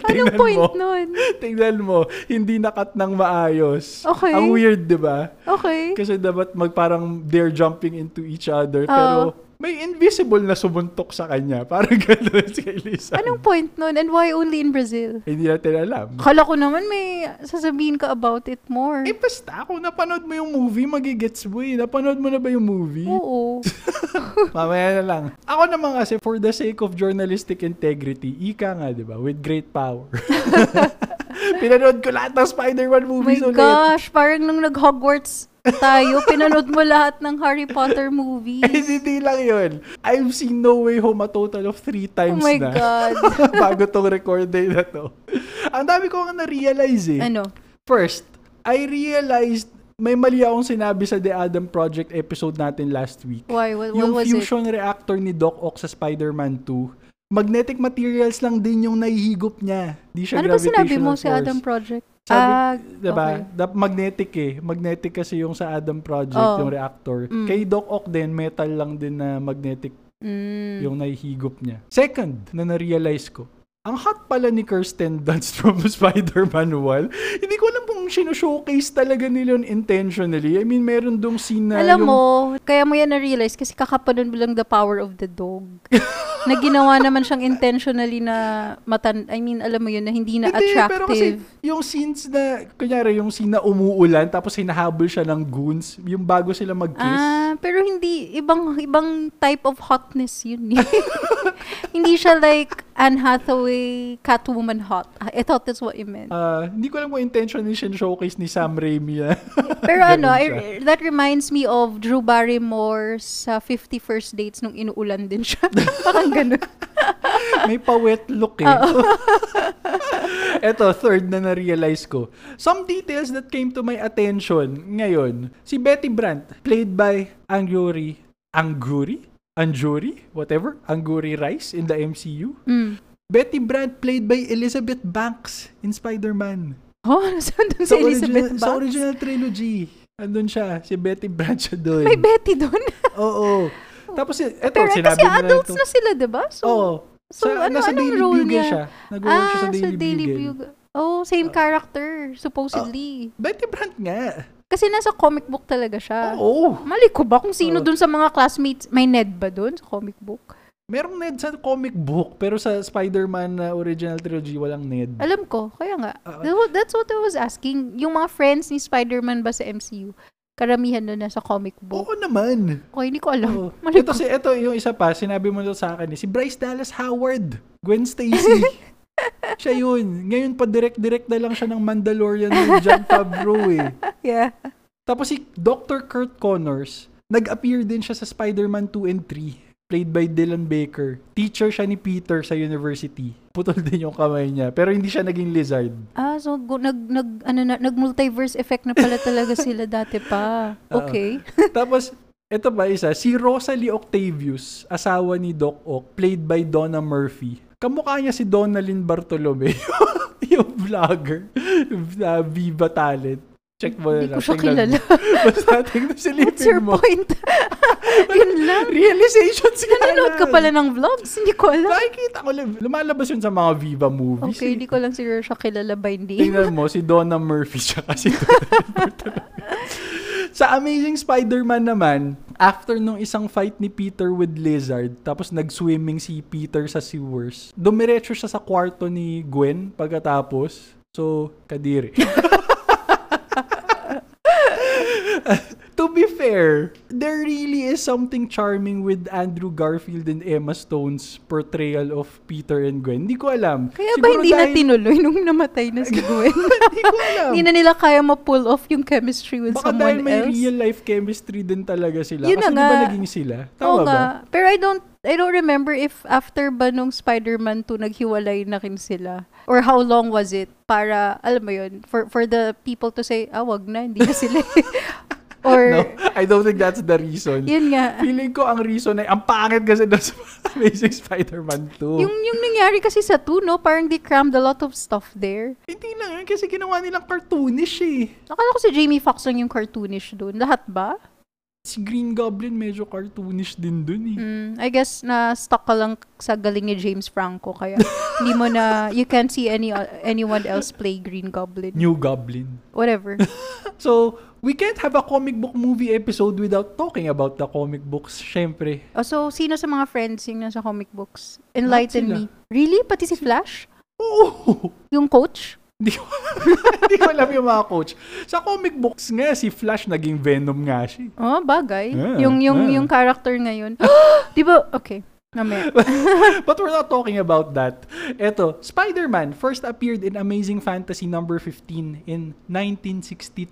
Anong point mo. nun? Tingnan mo, hindi nakat ng maayos. Okay. Ang weird, di ba? Okay. Kasi dapat mag parang they're jumping into each other. Oo. Pero may invisible na sumuntok sa kanya. Parang gano'n si Elisa. Anong point nun? And why only in Brazil? Hindi natin alam. Kala ko naman may sasabihin ka about it more. Eh, basta kung napanood mo yung movie, magigets mo eh. Napanood mo na ba yung movie? Oo. Mamaya na lang. Ako naman kasi, for the sake of journalistic integrity, ika nga, di ba? With great power. Pinanood ko lahat ng Spider-Man Oh my movies ulit. gosh, parang nung nag-Hogwarts tayo, pinanood mo lahat ng Harry Potter movies. Eh, hindi lang yun. I've seen No Way Home a total of three Oh times my na. God. Bago tong record day na to. Ang dami ko nga na-realize eh. Ano? First, I realized may mali akong sinabi sa The Adam Project episode natin last week. Why? What, what yung was it? fusion reactor ni Doc Ock sa Spider-Man 2, magnetic materials lang din yung nahihigop niya. Di siya Ano ba sinabi mo gravitational si force. Adam Project? Sabi, ah, diba? okay. Dap- magnetic eh. Magnetic kasi yung sa Adam Project, Oh. yung reactor. Mm. Kay Doc Ock din, metal lang din na magnetic Mm. yung nahihigop niya. Second, na na-realize ko, ang hot pala ni Kirsten Dunst from Spider-Man 1. Hindi ko alam kung sino-showcase talaga nila yun intentionally. I mean, meron dong scene na Alam yung... mo, kaya mo yan na-realize kasi kakapanood mo lang The Power of the Dog. na ginawa naman siyang intentionally na matan I mean, alam mo yun, na hindi na Hindi, pero kasi attractive. yung scenes na, kunyari, yung scene na umuulan, tapos hinahabol siya ng goons, yung bago sila mag-kiss. Ah, pero hindi ibang ibang type of hotness yun. eh. hindi siya like Anne Hathaway Catwoman hot. I thought that's what you meant. Ah, hindi ko alam kung intentionally siya showcase ni Sam Raimi. Pero ano, I, siya. that reminds me of Drew Barrymore sa 50 First Dates nung inuulan din siya. Parang ganun. May pa-wet look eh. Eto, third na na-realize ko. Some details that came to my attention ngayon. Si Betty Brant, played by Anguri, Anguri? Anjuri? Whatever. Anguri Rice in the MCU. Mm. Betty Brant played by Elizabeth Banks in Spider-Man. Oh, saan dun si Elizabeth original, sa Banks? original trilogy. Andun siya. Si Betty Brant siya doon. May Betty doon. Oo. Tapos, eto, Pero sinabi kasi na adults ito. na sila, di ba? So, Oo. so sa, ano, nasa Daily role Bugle niya? siya. Nag-work siya ah, sa Daily, Daily Bugle. Bugle. Oh, same character, supposedly. Betty Brant nga. Kasi nasa comic book talaga siya. Oo. Mali ko ba kung sino dun sa mga classmates? May Ned ba dun sa comic book? Merong Ned sa comic book, pero sa Spider-Man na original trilogy, walang Ned. Alam ko, kaya nga. Wa- That's what I was asking. Yung mga friends ni Spider-Man ba sa MCU? Karamihan doon nasa comic book. Oo naman. Okay, hindi ko alam. Mali Ito, ko. si, ito, yung isa pa, sinabi mo sa akin, si Bryce Dallas Howard. Gwen Stacy. siya yun. Ngayon pa direct-direct na lang siya ng Mandalorian ni John Favreau eh. Yeah. Tapos si Dr. Kurt Connors, nag-appear din siya sa Spider-Man 2 and 3 played by Dylan Baker. Teacher siya ni Peter sa university. Putol din yung kamay niya. Pero hindi siya naging lizard. Ah, so go, nag, nag, ano na, nag-multiverse effect na pala talaga sila dati pa. Okay. Tapos, ito ba isa, si Rosalie Octavius, asawa ni Doc Ock, played by Donna Murphy. Kamukha niya si Donalyn Bartolome, yung vlogger na Viva Talent. Check mo na Hindi lang. ko siya kilala. Basta tingnan What's silipin your mo. point? Yun lang. Realizations nga Nanonood ka pala ng vlogs? Hindi ko alam. Nakikita ko lang. Lumalabas yun sa mga Viva movies. Okay, hindi ko lang siguro siya kilala by name. Tingnan mo, si Donna Murphy siya kasi. Sa Amazing Spider-Man naman, after nung isang fight ni Peter with Lizard, tapos nag-swimming si Peter sa sewers, dumiretso siya sa kwarto ni Gwen pagkatapos. So, kadiri. to be fair, there really is something charming with Andrew Garfield and Emma Stone's portrayal of Peter and Gwen. Hindi ko alam. Kaya ba Siguro hindi na dahil- tinuloy nung namatay na si Gwen? Hindi ko alam. hindi na nila kaya ma-pull off yung chemistry with Baka dahil someone may else. real life chemistry din talaga sila. Yun Kasi na di ba nga. naging sila? Tama Oo ba? nga. Pero I don't I don't remember if after ba nung Spider-Man 2 naghiwalay na rin sila. Or how long was it para, alam mo yun, for, for the people to say, ah, wag na, hindi na sila. Or, No, I don't think that's the reason. yun nga. Feeling ko ang reason ay ang pangit kasi doon sa Amazing Spider-Man 2. Yung, yung nangyari kasi sa 2, no? Parang they crammed a lot of stuff there. Hindi lang kasi ginawa nilang cartoonish eh. Nakala ko si Jamie Foxx lang yung cartoonish doon. Lahat ba? Si Green Goblin medyo cartoonish din dun eh. Mm, I guess na stuck ka lang sa galing ni James Franco kaya hindi mo na you can't see any anyone else play Green Goblin. New Goblin. Whatever. So, we can't have a comic book movie episode without talking about the comic books, syempre. Oh, so sino sa mga friends yung nasa comic books? Enlighten me. Really? Pati si Flash? Oo! Yung coach? Hindi ko, hindi ko alam yung mga coach. Sa comic books nga, si Flash naging Venom nga siya. Oh, bagay. Yeah, yung yung yeah. yung character ngayon. 'Di ba? Okay. But we're not talking about that. Eto, Spider-Man first appeared in Amazing Fantasy number 15 in 1962.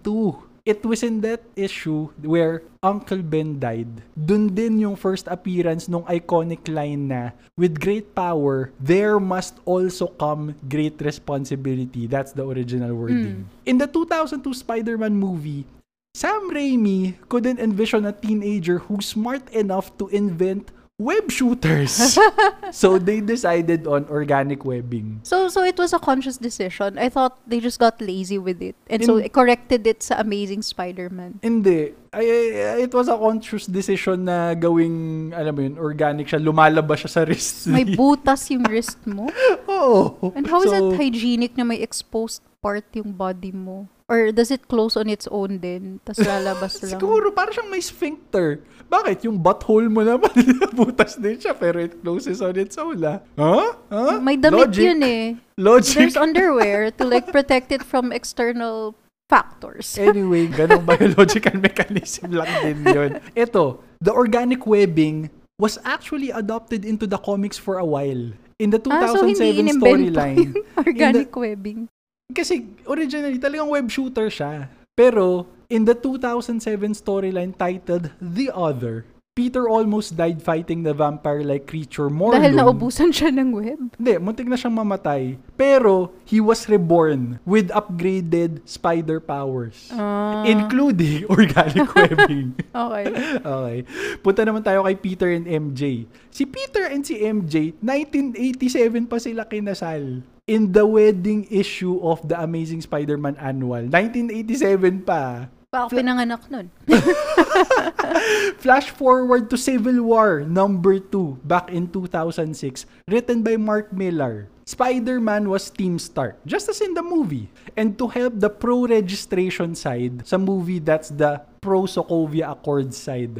It was in that issue where Uncle Ben died. Dun din yung first appearance nung iconic line na, with great power, there must also come great responsibility. That's the original wording. In the 2002 Spider-Man movie, Sam Raimi couldn't envision a teenager who's smart enough to invent web shooters. so they decided on organic webbing. So so it was a conscious decision. I thought they just got lazy with it. And so In- it corrected it sa Amazing Spider-Man. Hindi. Ay, ay- it was a conscious decision na gawing, alam mo yun, organic siya. Lumalabas siya sa wrist. May butas yung wrist mo. Oo. And how is So, it hygienic na may exposed part yung body mo? Or does it close on its own din? Tapos lalabas lang. Siguro, parang siyang may sphincter. Bakit? Yung butthole mo naman, butas din siya, pero it closes on its own, ah. Huh? Huh? May damit Logic. yun eh. Logic. There's underwear to like protect it from external factors. Anyway, ganong biological mechanism lang din yun. Ito, the organic webbing was actually adopted into the comics for a while. In the 2007 ah, so storyline. organic webbing. Kasi originally, talagang web shooter siya. Pero, in the 2007 storyline titled The Other, Peter almost died fighting the vampire-like creature Morlun. Dahil naubusan siya ng web. Hindi, muntik na siyang mamatay. Pero, he was reborn with upgraded spider powers. Ah, Including organic webbing. okay. okay. Punta naman tayo kay Peter and MJ. Si Peter and si MJ, 1987 pa sila kinasal. In the wedding issue of the Amazing Spider-Man Annual. 1987 pa. Pa ako pinanganak nun. Flash forward to Civil War number 2 back in 2006, written by Mark Millar. Spider-Man was Team Stark, just as in the movie. And to help the pro-registration side, sa movie that's the pro-Sokovia Accord side,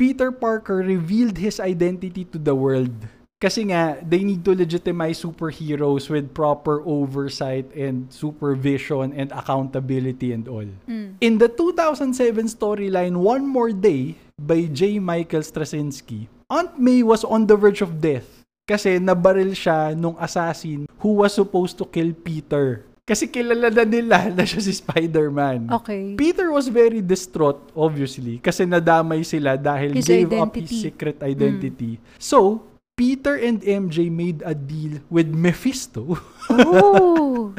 Peter Parker revealed his identity to the world. Kasi nga, they need to legitimize superheroes with proper oversight and supervision and accountability and all. In the 2007 storyline One More Day by J. Michael Straczynski, Aunt May was on the verge of death kasi nabaril siya nung assassin who was supposed to kill Peter. Kasi kilala na nila na siya si Spider-Man. Okay. Peter was very distraught, obviously, kasi nadamay sila dahil His gave up his identity. secret identity. So, Peter and MJ made a deal with Mephisto. Oh.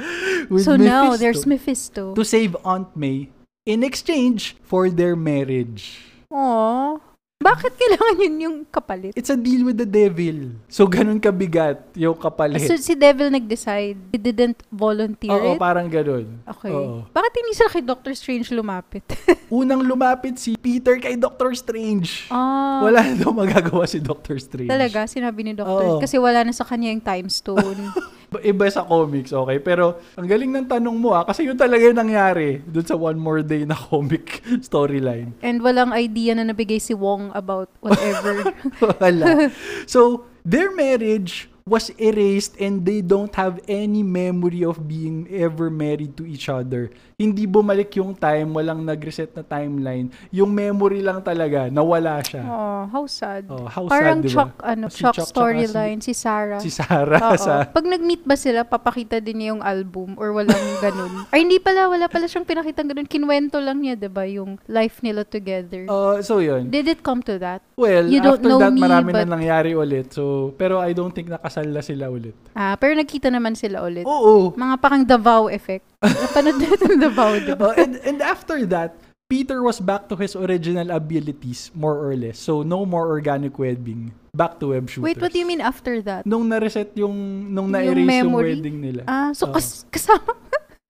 with so now Mephisto there's Mephisto. to save Aunt May in exchange for their marriage. Aw. Bakit kailangan yun yung kapalit? It's a deal with the devil. So, ganun kabigat yung kapalit. So si Devil nag-decide. He didn't volunteer Oo, it? parang ganun. Okay. Oo. Bakit hindi sila kay Doctor Strange lumapit? Unang lumapit si Peter kay Doctor Strange. ah. Wala na daw magagawa si Doctor Strange. Talaga, sinabi ni Doctor. Oo. Kasi wala na sa kanya yung time stone. Iba sa comics, okay? Pero, ang galing ng tanong mo ah, kasi yun talaga yung nangyari dun sa One More Day na comic storyline. And walang idea na nabigay si Wong about whatever. Wala. So, their marriage was erased and they don't have any memory of being ever married to each other. Hindi bumalik yung time, walang nag-reset na timeline. Yung memory lang talaga, nawala siya. oh, how sad. Oh, how Parang sad, di ba? Chuck, ano, Si Chuck Chuck storyline, si, Sarah. Si Sarah sa... Pag nag-meet ba sila, papakita din niya yung album or walang ganun? Ay, hindi pala, wala pala siyang pinakitang ganun. Kinwento lang niya, 'di ba yung life nila together. Uh, so, yun. Did it come to that? Well, You don't after know that, me, marami but- na nangyari ulit. So, pero I don't think nakasal na sila ulit. Ah, pero nagkita naman sila ulit. Oo. Mga parang Davao effect. Napanood natin Davao, di ba? Uh, and, and after that, Peter was back to his original abilities, more or less. So, no more organic webbing. Back to web shooters. Wait, what do you mean after that? Nung na-reset yung, nung Yung na-erase yung, memory? wedding nila. Ah, so Oo. kas- kasama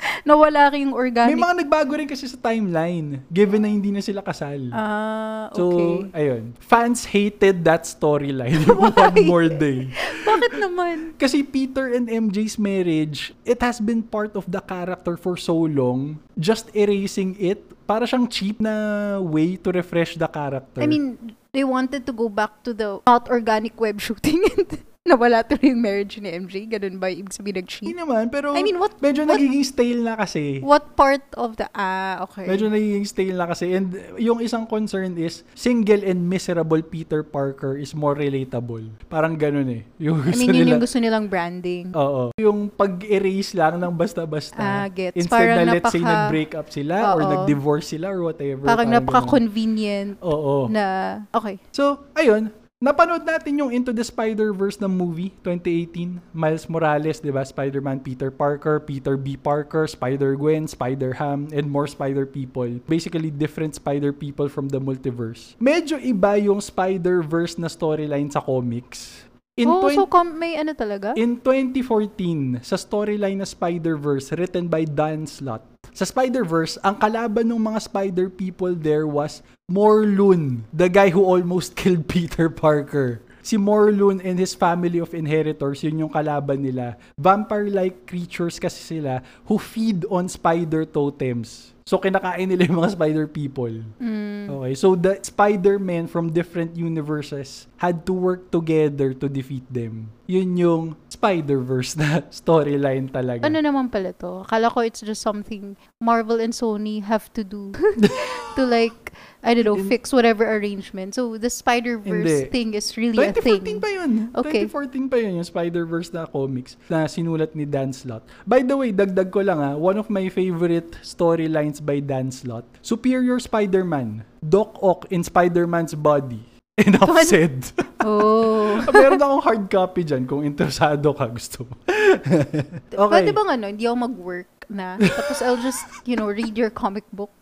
Nawala rin yung May organic. mga nagbago rin kasi sa timeline, given na hindi na sila kasal. Ah, So, okay. ayun. Fans hated that storyline. One more day. Bakit naman? Kasi Peter and MJ's marriage, it has been part of the character for so long. Just erasing it, para siyang cheap na way to refresh the character. I mean, they wanted to go back to the not organic web shooting and nawala tuloy yung marriage ni MJ. Ganun ba ibig sabihin hindi nag-cheat? naman, pero I mean, what- medyo what- nagiging stale na kasi. What part of the... Ah, okay. Medyo nagiging stale na kasi. And yung isang concern is, single and miserable Peter Parker is more relatable. Parang ganun eh. Yung I mean, yun nila- yung gusto nilang branding. Oo. Yung pag-erase lang ng basta-basta. Ah, gets. Instead Parang na let's say nag-break up sila or Oo. nag-divorce sila or whatever. Parang ganun. napaka-convenient Oo. na... Okay. So, ayun. Napanood natin yung Into the Spider-Verse na movie, 2018. Miles Morales, di ba? Spider-Man, Peter Parker, Peter B. Parker, Spider-Gwen, Spider-Ham, and more Spider-People. Basically, different Spider-People from the multiverse. Medyo iba yung Spider-Verse na storyline sa comics. In oh, 20 so com- may ano talaga? In 2014, sa storyline na Spider-Verse written by Dan Slott, sa Spider-Verse, ang kalaban ng mga Spider people there was Morlun, the guy who almost killed Peter Parker. Si Morlun and his family of inheritors, yun yung kalaban nila. Vampire-like creatures kasi sila who feed on spider totems. So, kinakain nila yung mga spider people. Mm. Okay, so the Spider-Men from different universes had to work together to defeat them. Yun yung Spider-Verse na storyline talaga. Ano naman pala to? Akala ko it's just something Marvel and Sony have to do to like, I don't know, In- fix whatever arrangement. So the Spider-Verse Hindi. thing is really a 2014 thing. pa yun. Okay. 2014 pa yun, yung Spider-Verse na comics na sinulat ni Dan Slott. By the way, dagdag ko lang ha, one of my favorite storylines by Dan Slott, Superior Spider-Man, Doc Ock in Spider-Man's body. Enough said. Oh. Meron akong hard copy dyan kung interesado ka gusto mo. okay. Pwede bang ano, hindi ako mag-work na. Tapos I'll just, you know, read your comic book.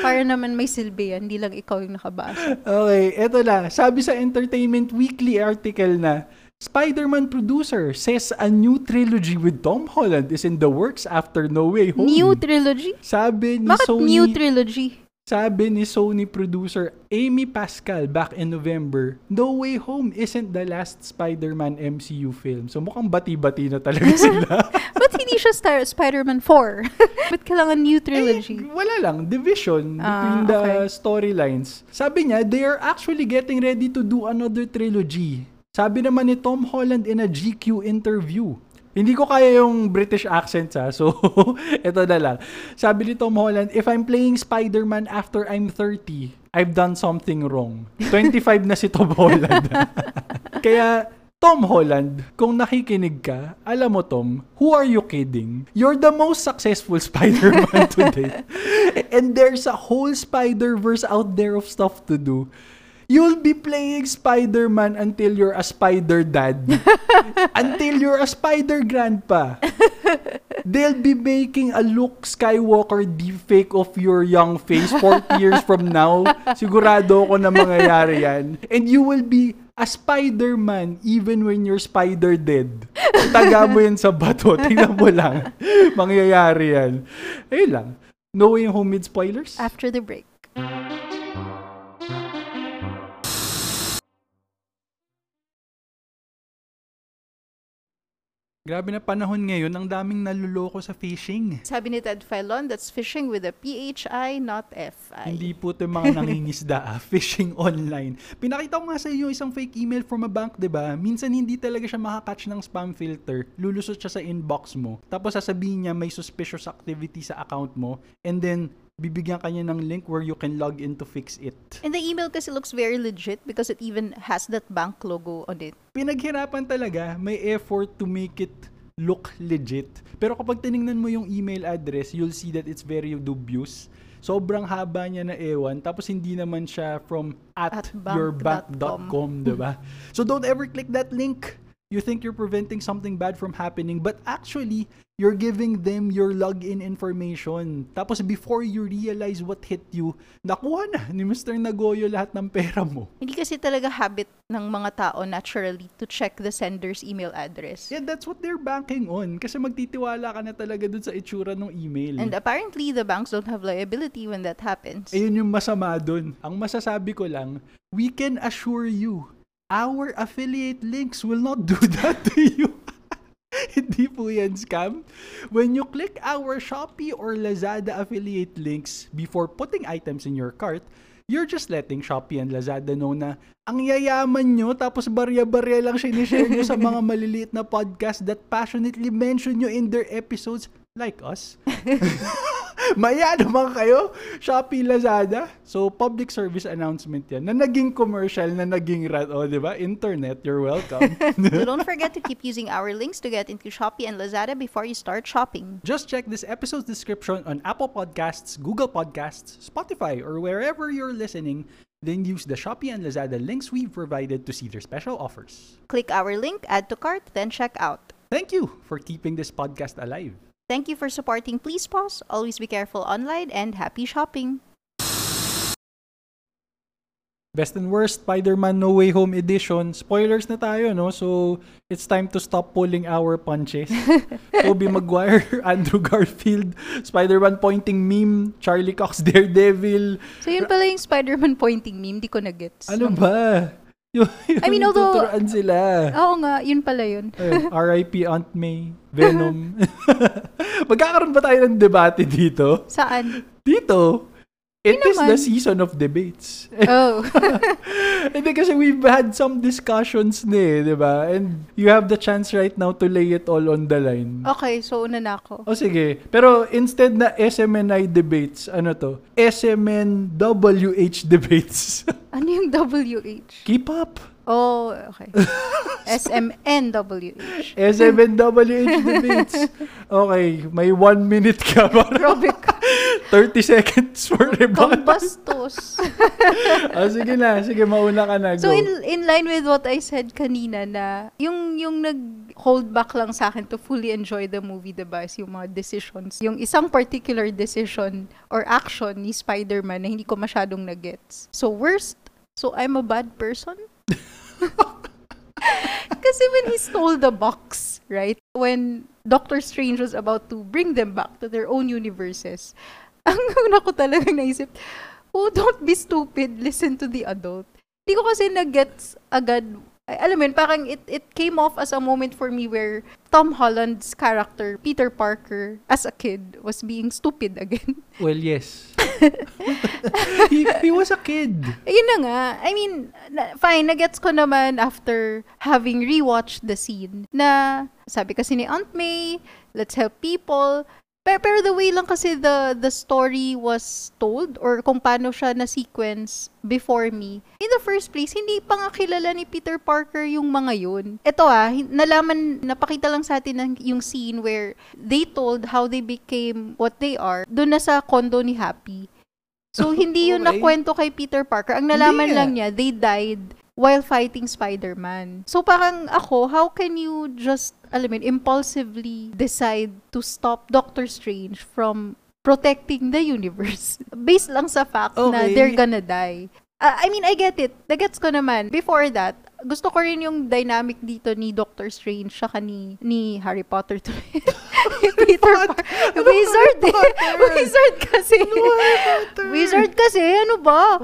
Para naman may silbi yan, hindi lang ikaw yung nakabasa. Okay, eto na. Sabi sa Entertainment Weekly article na, Spider-Man producer says a new trilogy with Tom Holland is in the works after No Way Home. New trilogy? Sabi ni Bakit Sony, new trilogy? Sabi ni Sony producer Amy Pascal back in November, No Way Home isn't the last Spider-Man MCU film. So mukhang bati-bati na talaga sila. Ba't hindi siya star- Spider-Man 4? Ba't kailangan new trilogy? Eh, wala lang, division between Ah, the okay. storylines. Sabi niya, they are actually getting ready to do another trilogy. Sabi naman ni Tom Holland in a GQ interview. Hindi ko kaya yung British accent ha, so ito na lang. Sabi ni Tom Holland, if I'm playing Spider-Man after I'm 30, I've done something wrong. 25 na si Tom Holland. kaya Tom Holland, kung nakikinig ka, alam mo Tom, who are you kidding? You're the most successful Spider-Man today. And there's a whole Spider-Verse out there of stuff to do. You'll be playing Spider-Man until you're a Spider-Dad. until you're a Spider-Grandpa. They'll be making a Luke Skywalker deepfake of your young face 40 years from now. Sigurado ako na mangyayari yan. And you will be a Spider-Man even when you're Spider-Dead. Taga mo yan sa bato. Tingnan mo lang. Mangyayari yan. Ayun lang. No way home with spoilers? After the break. Grabe na panahon ngayon, ang daming naluloko sa phishing. Sabi ni Ted Filon, that's fishing with a P-H-I, not F-I. Hindi po ito yung mga nangingisda, ah, phishing online. Pinakita ko nga sa iyo isang fake email from a bank, 'di ba? Minsan hindi talaga siya makakatch ng spam filter. Lulusot siya sa inbox mo. Tapos sasabihin niya may suspicious activity sa account mo and then bibigyan kanya ng link where you can log in to fix it. And the email kasi looks very legit because it even has that bank logo on it. Pinaghirapan talaga, may effort to make it look legit. Pero kapag tiningnan mo yung email address, you'll see that it's very dubious. Sobrang haba niya na ewan, tapos hindi naman siya from at, At bank.com. yourbank.com, di ba? So don't ever click that link. You think you're preventing something bad from happening, but actually, you're giving them your login information. Tapos before you realize what hit you, nakuha na ni Mr. Nagoyo lahat ng pera mo. Hindi kasi talaga habit ng mga tao naturally to check the sender's email address. Yeah, that's what they're banking on. Kasi magtitiwala ka na talaga dun sa itsura ng email. And apparently, the banks don't have liability when that happens. Ayun yung masama dun. Ang masasabi ko lang, we can assure you, our affiliate links will not do that to you. Hindi po yan scam. When you click our Shopee or Lazada affiliate links before putting items in your cart, you're just letting Shopee and Lazada know na ang yayaman nyo tapos barya-barya lang sinishare nyo sa mga maliliit na podcast that passionately mention nyo in their episodes like us. Maya naman kayo, Shopee, Lazada. So, public service announcement yan na naging commercial, na naging rat. O, oh, di ba? Internet, you're welcome. so don't forget to keep using our links to get into Shopee and Lazada before you start shopping. Just check this episode's description on Apple Podcasts, Google Podcasts, Spotify, or wherever you're listening. Then use the Shopee and Lazada links we've provided to see their special offers. Click our link, add to cart, then check out. Thank you for keeping this podcast alive. Thank you for supporting Please Pause, Always Be Careful Online, and happy shopping! Best and Worst Spider-Man No Way Home Edition. Spoilers na tayo, no? So, it's time to stop pulling our punches. Tobey Maguire, Andrew Garfield, Spider-Man pointing meme, Charlie Cox Daredevil. So yun pala yung Spider-Man pointing meme, di ko na-gets. Ano ba? Yung, yung I mean, although- sila. Oo nga, yun pala yun. R.I.P. Aunt May, Venom. Magkakaroon ba tayo ng debate dito? Saan? Dito, it Hindi is the season of debates. Oh. Hindi kasi we've had some discussions na eh, di ba? And you have the chance right now to lay it all on the line. okay, so una na ako. O sige. Pero instead na SMNI debates, ano to? SMNWH debates. Ano yung WH? Keep up. Oh, okay. SMNWH. SMNWH debates. Okay, may one minute ka Grabe ka. 30 seconds for rebuttal. Kambastos. Ah, sige na, sige, mauna ka na. Go. So in in line with what I said kanina na yung yung nag hold back lang sa akin to fully enjoy the movie, 'di ba? is Yung mga decisions. Yung isang particular decision or action ni Spider-Man na hindi ko masyadong na-gets. So worst, so I'm a bad person? Kasi when he stole the box, right? When Doctor Strange was about to bring them back to their own universes, ang una ko talagang naisip, oh, don't be stupid, listen to the adult. Hindi ko kasi nag-gets agad, alam mo yun, parang it, it came off as a moment for me where Tom Holland's character, Peter Parker, as a kid, was being stupid again. Well, yes. he, he was a kid. Ayun na nga. I mean, na, fine, nagets ko naman after having rewatched the scene na sabi kasi ni Aunt May, let's help people. Pero, pero the way lang kasi the the story was told or kung paano siya na sequence before me. In the first place, hindi pa nga kilala ni Peter Parker yung mga yun. Ito ah, nalaman, napakita lang sa atin ng, yung scene where they told how they became what they are doon na sa condo ni Happy. So, hindi yun Okay. nakwento kay Peter Parker. Ang nalaman nga. lang niya, they died while fighting Spider-Man. So, parang ako, how can you just, alam mo impulsively decide to stop Doctor Strange from protecting the universe based lang sa fact na Okay. they're gonna die. Ah, I mean, I get it. Nagets ko naman. Before that, gusto ko rin yung dynamic dito ni Doctor Strange saka ni, ni Harry Potter to Peter Parker. Wizard eh. Wizard kasi. Wizard kasi, ano ba?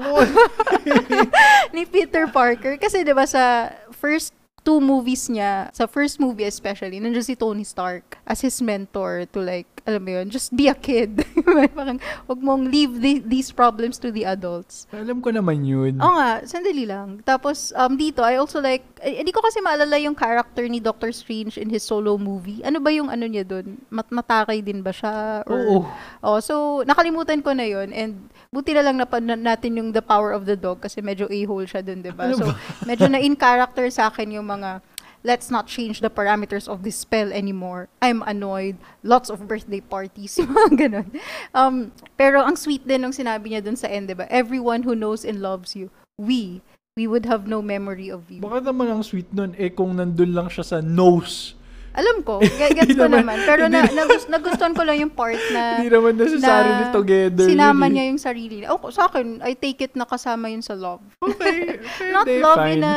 ni Peter Parker. Kasi 'di ba sa first two movies niya, sa first movie especially, nandiyan si Tony Stark as his mentor to like, alam mo yun, just be a kid. Parang, wag mong leave the- these problems to the adults. Alam ko naman yun. Oo nga, sandali lang. Tapos, um, dito, I also like, eh, hindi ko kasi maalala yung character ni Doctor Strange in his solo movie. Ano ba yung ano niya dun? Mat matakay din ba siya? Or, Oo. Oh, so, nakalimutan ko na yun. And, buti na lang napanood natin yung The Power of the Dog kasi medyo a-hole siya dun, di ba? Ano so, ba? medyo na in character sa akin yung mga let's not change the parameters of this spell anymore. I'm annoyed. Lots of birthday parties. Yung mga ganun. Um, pero ang sweet din nung sinabi niya dun sa end, di ba? Everyone who knows and loves you, we, we would have no memory of you. Baka naman ang sweet nun, eh kung nandun lang siya sa nose. Alam ko, ge- gets ko naman-. Pero na, nagus- nagustuhan ko lang yung part na Hindi naman necessarily together. sinama eh. niya yung sarili. Oh, sa akin, I take it na kasama yun sa love. Okay, Not pwede, love fine. in a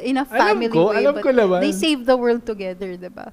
in a Alam family ko, way, alam but ko naman. they save the world together, 'di ba?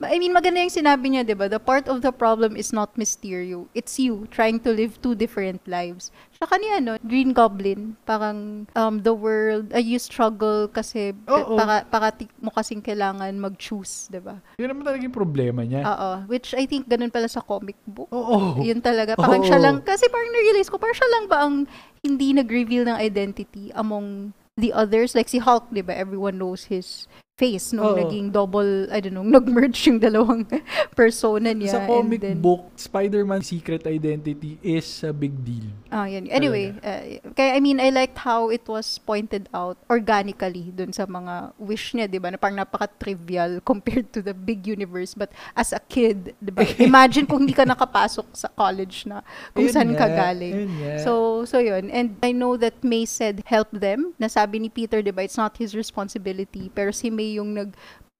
I mean, maganda yung sinabi niya, 'di ba? The part of the problem is not Mysterio. It's you trying to live two different lives. Saka niya, no, Green Goblin, parang um, the world, uh, you struggle kasi Oo. para, parati mo kasing kailangan mag-choose, 'di ba? Yun naman talaga yung problema niya. Oo, which I think ganun pala sa comic book. Oo. Yun talaga. Parang Oo. siya lang, kasi parang na-realize ko, parang siya lang ba ang hindi nag-reveal ng identity among the others? Like si Hulk, di ba? Everyone knows his face nung Oo. naging double, I don't know, nag-merge yung dalawang persona niya. Sa comic and then, book, Spider-Man secret identity is a big deal. Ah, yan. Anyway, uh, kaya I mean, I liked how it was pointed out organically dun sa mga wish niya, 'di ba? Na parang napaka-trivial compared to the big universe. But as a kid, 'di ba? Imagine kung hindi ka nakapasok sa college na kung Yun saan ka nga, galing. yun nga. So, so yun. And I know that May said help them. Nasabi ni Peter, 'di ba? It's not his responsibility. Pero si May yung nag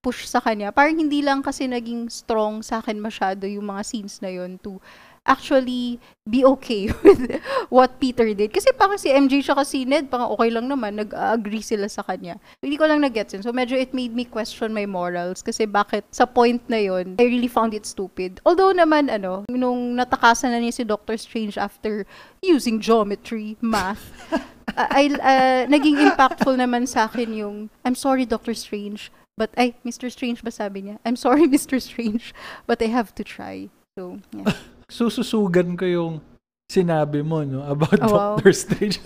push sa kanya. Parang hindi lang kasi naging strong sa akin masyado yung mga scenes na yun to actually be okay with what Peter did. Kasi parang si MJ siya si Ned, parang okay lang naman, nag-agree sila sa kanya. Hindi ko lang nag-gets yun. So medyo it made me question my morals kasi bakit sa point na yun, I really found it stupid. Although naman, ano, nung natakasan na niya si Doctor Strange after using geometry, math, I, uh, naging impactful naman sa akin yung, I'm sorry, Doctor Strange, but, ay, Mr. Strange ba sabi niya? I'm sorry, Mr. Strange, but I have to try. So, yeah. Sususugan ko yung sinabi mo, no? About Oh, wow. Doctor Strange.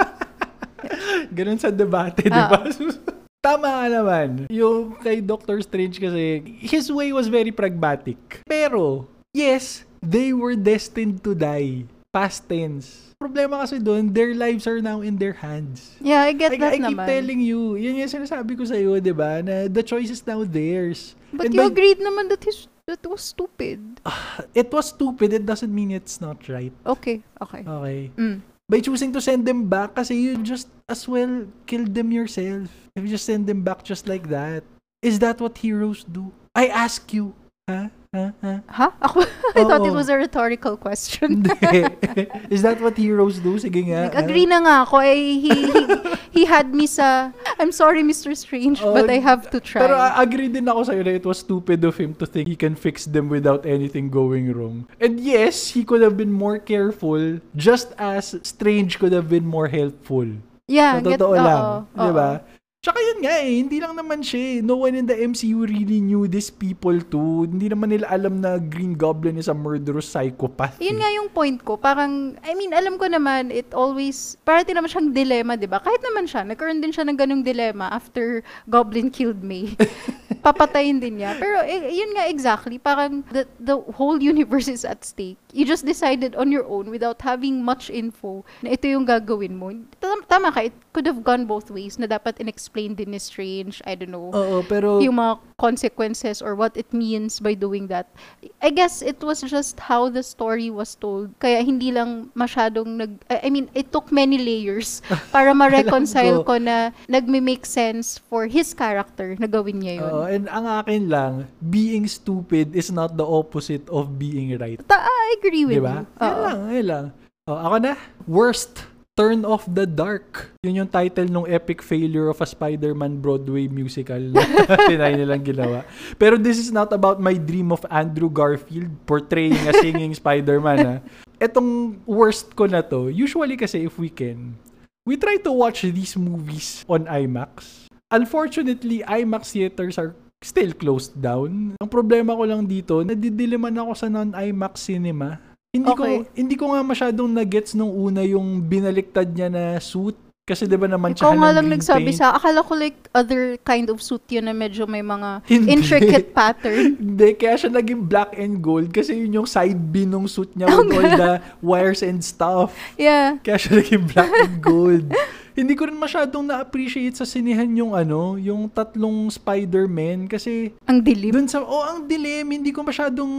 Ganun sa debate, di ba? Tama ka naman. Yung kay Doctor Strange kasi, his way was very pragmatic. Pero, yes, they were destined to die. Past tense. Problema kasi doon, their lives are now in their hands. Yeah, I get I, that I keep naman. telling you, yun yung sinasabi ko sa'yo, di ba? Na the choice is now theirs. But And you by- agreed naman that his that was stupid. It was stupid, it doesn't mean it's not right. Okay, okay. Okay. Mm. By choosing to send them back, kasi you just as well kill them yourself. If you just send them back just like that. Is that what heroes do? I ask you. Ha? Ha? Ha? Ha? Ako, I thought it was a rhetorical question. Hindi. Is that what heroes do? Sige nga. Like, agree na nga ako. Eh, he, he, he had me sa, I'm sorry, Mr. Strange, Oh, but I have to try. Pero I agree din ako sa'yo na it was stupid of him to think he can fix them without anything going wrong. And yes, he could have been more careful just as Strange could have been more helpful. yeah, Sa get, totoo lang. oo, Di ba? oo. Tsaka yun nga eh, hindi lang naman siya eh. No one in the MCU really knew these people too. Hindi naman nila alam na Green Goblin is a murderous psychopath. Yun eh. nga yung point ko. Parang, I mean, alam ko naman, it always, parati naman siyang dilemma, di ba? Kahit naman siya, nagkaroon din siya ng ganung dilemma after Goblin killed May. Papatayin din niya. Pero, eh, yun nga exactly, parang the, the whole universe is at stake. You just decided on your own without having much info na ito yung gagawin mo. Tama, tama ka, it could have gone both ways na dapat in-explain din ni Strange, I don't know, Oo, pero yung mga consequences or what it means by doing that. I guess it was just how the story was told. Kaya hindi lang masyadong nag... I mean, it took many layers para ma-reconcile ko. ko na nagme-make sense for his character na gawin niya yun. Oo, and ang akin lang, being stupid is not the opposite of being right. Ta- I agree with Di ba? you. Yan lang, yan lang. Oh, ako na. Worst. Turn off the dark. Yun yung title ng epic failure of a Spider-Man Broadway musical na tinay nilang ginawa. Pero this is not about my dream of Andrew Garfield portraying a singing Spider-Man. Ha? Etong worst ko na to, usually kasi if we can, we try to watch these movies on IMAX. Unfortunately, IMAX theaters are still closed down. Ang problema ko lang dito, nadidiliman ako sa non-IMAX cinema. Hindi ko Okay. hindi ko nga masyadong na-gets nung una yung binaliktad niya na suit kasi 'di ba naman nga ng lang nagsabi paint. sa, akala ko like other kind of suit yun na medyo may mga Hindi. intricate pattern. Hindi, kaya siya naging black and gold kasi yun yung side bin ng suit niya with all the wires and stuff. Yeah. Kaya siya naging black and gold. hindi ko rin masyadong na-appreciate sa sinihan yung ano, yung tatlong Spider-Man kasi Ang dilim. dun sa, oh, ang dilim, hindi ko masyadong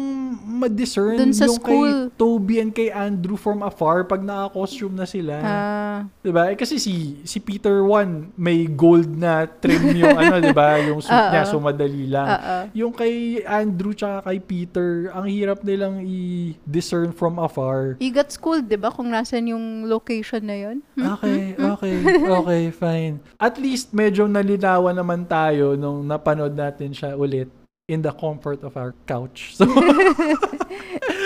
ma-discern Dun sa yung school. kay Toby and kay Andrew from afar pag naka-costume na sila. Ah, Diba? Eh, kasi si si Peter one may gold na trim yung ano, 'di ba? Yung suit Oo. niya so madali lang. Oo. Yung kay Andrew tsaka kay Peter, ang hirap nilang i-discern from afar. you got schooled, di ba? Kung nasan yung location na yun. Hmm? Okay, okay, okay, fine. At least medyo nalinawan naman tayo nung napanood natin siya ulit in the comfort of our couch. So,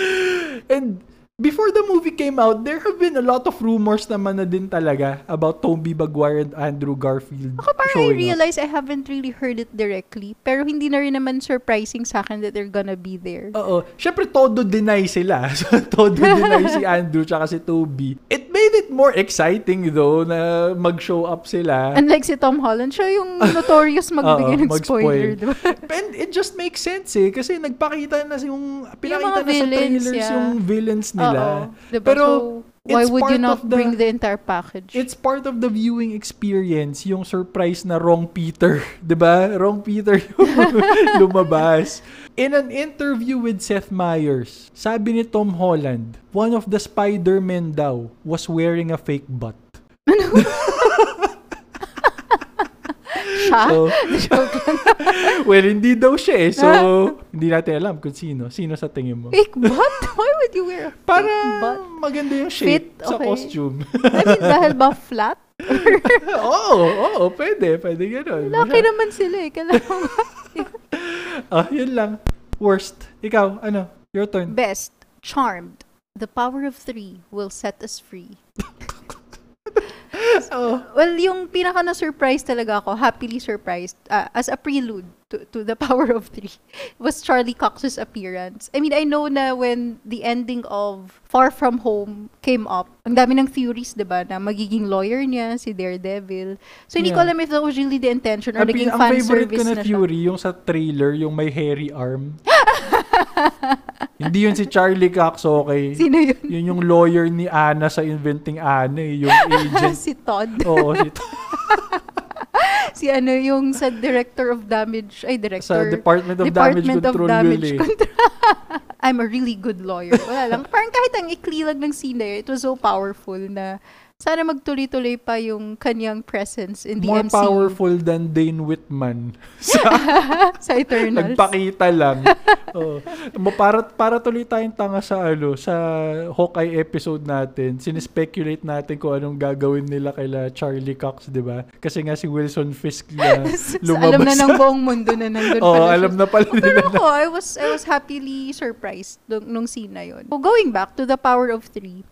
and before the movie came out, there have been a lot of rumors naman na din talaga about Tobey Maguire and Andrew Garfield Ako parang I showing up. realize I haven't really heard it directly. Pero hindi na rin naman surprising sa akin that they're gonna be there. Oo. Siyempre, todo deny sila. So, todo deny si Andrew tsaka si Toby. It made it more exciting though na mag-show up sila. Unlike si Tom Holland, siya yung notorious magbigay ng spoiler, mag-spoil. di ba? And it just makes sense eh. Kasi nagpakita na yung, pinakita mga na sa trailers yeah. yung villains nila. Oo. Diba? Pero, so, why would you not the- bring the entire package? It's part of the viewing experience, yung surprise na wrong Peter. ba? Wrong Peter yung lumabas. In an interview with Seth Meyers, sabi ni Tom Holland, one of the Spider-Men daw was wearing a fake butt. siya? So, well, hindi daw siya eh. So, hindi natin alam kung sino. Sino sa tingin mo? Fake butt? Why would you wear a fake Para butt? maganda yung shape Fit, sa okay. costume. I mean, dahil ba flat? Oo, oo, pwede. Pwede ganun. Laki naman sila eh. Kailangan. Ah, yun lang. Worst. Ikaw, ano? Your turn. Best, Charmed. The power of three will set us free. Oh. Well, yung pinaka na-surprise talaga ako, happily surprised, uh, as a prelude to, to the power of three, was Charlie Cox's appearance. I mean, I know na when the ending of Far From Home came up, ang dami ng theories, di ba, na magiging lawyer niya, si Daredevil. So, hindi ko Yeah. alam if that was really the intention or Ang, naging pin- ang fan favorite ko service na na siya. theory, yung sa trailer, yung may hairy arm. Hindi yun si Charlie Cox, okay? Sino yun? Yun yung lawyer ni Anna sa Inventing Anna, eh, yung agent. si Todd. Oo, si si ano yung sa director of damage ay director sa Department of Department Damage of Control Damage yun eh. Control. I'm a really good lawyer. Wala lang. Parang kahit ang ikli lang ng scene na yun, it was so powerful na sana magtuloy-tuloy pa yung kanyang presence in the More MCU powerful than Dane Whitman. sa sa Eternals. Nagpakita lang. Mo- para para tuloy tayong tanga sa ano sa Hawkeye episode natin. Sinespeculate natin kung anong gagawin nila kaila Charlie Cox, 'di ba? Kasi nga si Wilson Fisk na lumabas. alam na ng buong mundo na nandun Oo, pala siya. alam na pala nila. Pero ako, I was I was happily surprised nung, nung scene na yun. So, going back to the power of three,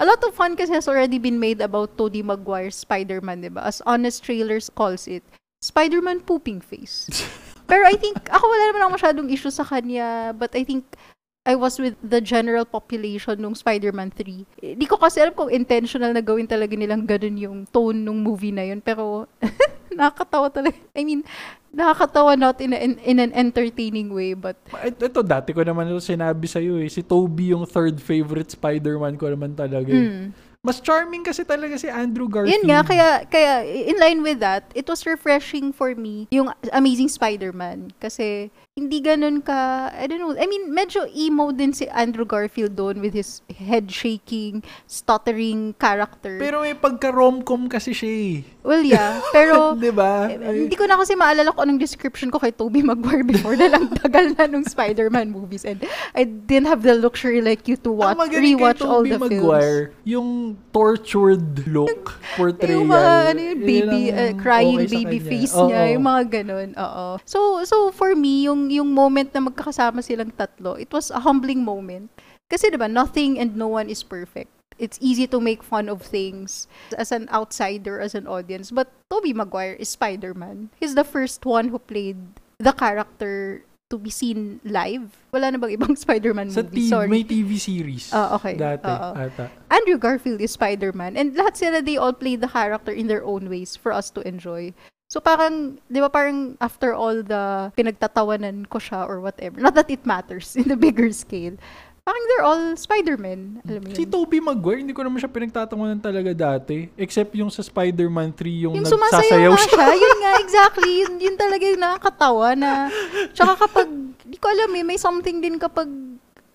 a lot of fun kasi has already been made about Tobey Maguire's Spider-Man, di ba? As Honest Trailers calls it, Spider-Man pooping face. Pero I think, ako wala naman ako masyadong issue sa kanya, but I think I was with the general population nung Spider-Man 3. Hindi ko kasi alam kung intentional na gawin talaga nilang ganun yung tone nung movie na yun. Pero, nakakatawa talaga. I mean, nakakatawa not in, a, in, in an entertaining way, but Ito, ito, dati ko naman ito sinabi sa iyo eh. Si Toby yung third favorite Spider-Man ko naman talaga. eh. mm. Mas charming kasi talaga si Andrew Garfield. Yun nga, kaya, kaya in line with that, it was refreshing for me yung Amazing Spider-Man. Kasi hindi ganun ka, I don't know, I mean, medyo emo din si Andrew Garfield doon with his head shaking, stuttering character. Pero may pagka-romcom kasi siya eh. well, yeah. Pero, 'Di ba? eh, hindi ko na kasi maalala kung anong description ko kay Tobey Maguire before na lang tagal na nung Spider-Man movies and I didn't have the luxury like you to watch, rewatch all the films. Maguire, yung tortured look portrayal. Yung mga, ano yun, yun baby, ang uh, crying okay baby kanya. face Oo. niya, yung mga ganun, oo. So, so for me, yung, yung moment na magkakasama silang tatlo, it was a humbling moment. Kasi diba, nothing and no one is perfect. It's easy to make fun of things as an outsider, as an audience. But Tobey Maguire is Spider-Man. He's the first one who played the character to be seen live. Wala na bang ibang Spider-Man Sa movie? Sorry. may TV series. Ah, okay. Dati, Oo. ata. Andrew Garfield is Spider-Man. And lahat sila, they all play the character in their own ways for us to enjoy. So parang, di ba parang after all the pinagtatawanan ko siya or whatever, not that it matters in the bigger scale, Parang they're all Spider-Man. Alam mo yun? Si Tobey Maguire, hindi ko naman siya pinagtatawanan talaga dati. Except yung sa Spider-Man 3, yung, yung nagsasayaw siya. siya. yun nga, exactly. Yun, yun talaga yung nakakatawa na, tsaka kapag, di ko alam eh, may something din kapag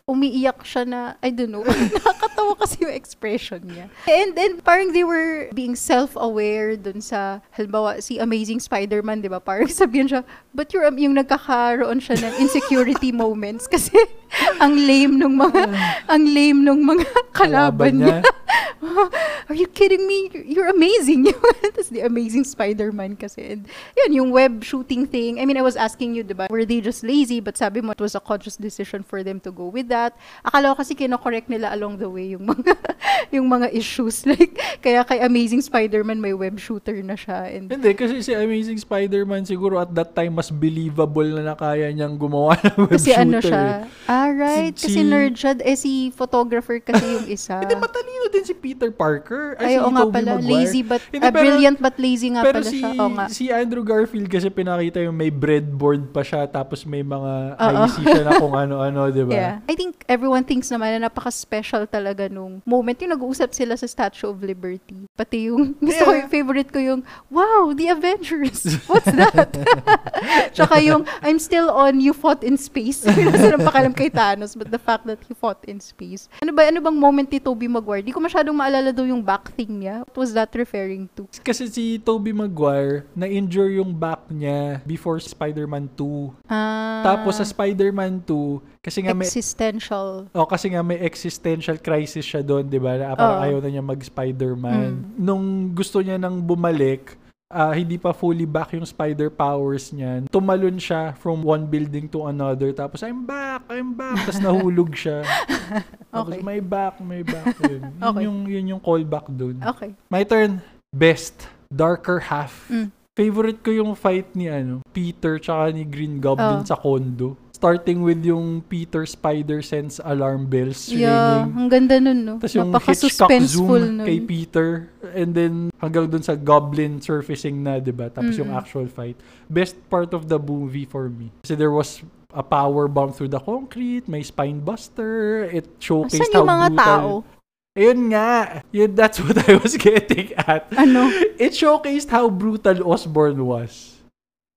umiiyak siya na, I don't know, nakakatawa kasi yung expression niya. And then, parang they were being self-aware dun sa, halimbawa, si Amazing Spider-Man, di ba? Parang sabihin siya, but you're, um, yung nagkakaroon siya ng insecurity moments kasi ang lame nung mga, ang lame nung mga kalaban niya. Are you kidding me? You're amazing. That's the amazing Spider-Man kasi. And yun, yung web shooting thing. I mean, I was asking you, diba, were they just lazy? But sabi mo, it was a conscious decision for them to go with that. Akala ko kasi kinokorrect nila along the way yung mga, yung mga issues. Like, kaya kay Amazing Spider-Man, may web shooter na siya. And Hindi, kasi si Amazing Spider-Man siguro at that time mas believable na na kaya niyang gumawa ng web kasi shooter. ano siya. eh. Ah, right. Si- kasi si- nerd siya. Eh, si photographer kasi yung isa. Hindi, matalino din si Peter Parker. Ay, si oo nga pala. Maguire. Lazy but, Hindi, pero- brilliant but lazy nga Pero pala si, siya. Oo nga. si Andrew Garfield kasi pinakita yung may breadboard pa siya tapos may mga Oo. IC siya na kung ano-ano, di ba? Yeah. I think everyone thinks naman na napaka-special talaga nung moment yung nag-uusap sila sa Statue of Liberty. Pati yung, gusto ko Yeah. yung favorite ko yung, wow, the Avengers. What's that? Tsaka yung, I'm still on You Fought in Space. Nasa nang pakalam kay Thanos, but the fact that he fought in space. Ano ba, ano bang moment ni Tobey Maguire? Di ko masyadong maalala daw yung back thing niya. What was that referring to? Kasi si Tobey Maguire, na-injure yung back niya before Spider-Man 2. Ah, Tapos sa Spider-Man 2, kasi nga may existential. Oh, kasi nga may existential crisis siya doon, 'di ba? Na parang Oo. ayaw na niya mag-Spider-Man. Mm. Nung gusto niya nang bumalik, ah, hindi pa fully back yung spider powers niya. Tumalon siya from one building to another. Tapos, I'm back, I'm back. Tapos nahulog siya. Tapos, Okay. may back, may back. Yun, yun, Okay. yung, yun yung callback doon. Okay. My turn. Best. Darker half. Mm. Favorite ko yung fight ni ano, Peter tsaka ni Green Goblin Oh. sa condo. Starting with yung Peter Spider sends alarm bells Yeah, ringing. ang ganda nun, no? Tapos yung Hitchcock zoom nun. kay Peter. And then hanggang dun sa Goblin surfacing na, 'di ba? Tapos yung Mm-mm. actual fight. Best part of the movie for me. Kasi there was a power bomb through the concrete, may spine buster, it showcased Asan how yung mga brutal. tao? Ayun nga. Yun, that's what I was getting at. Ano? It showcased how brutal Osborn was.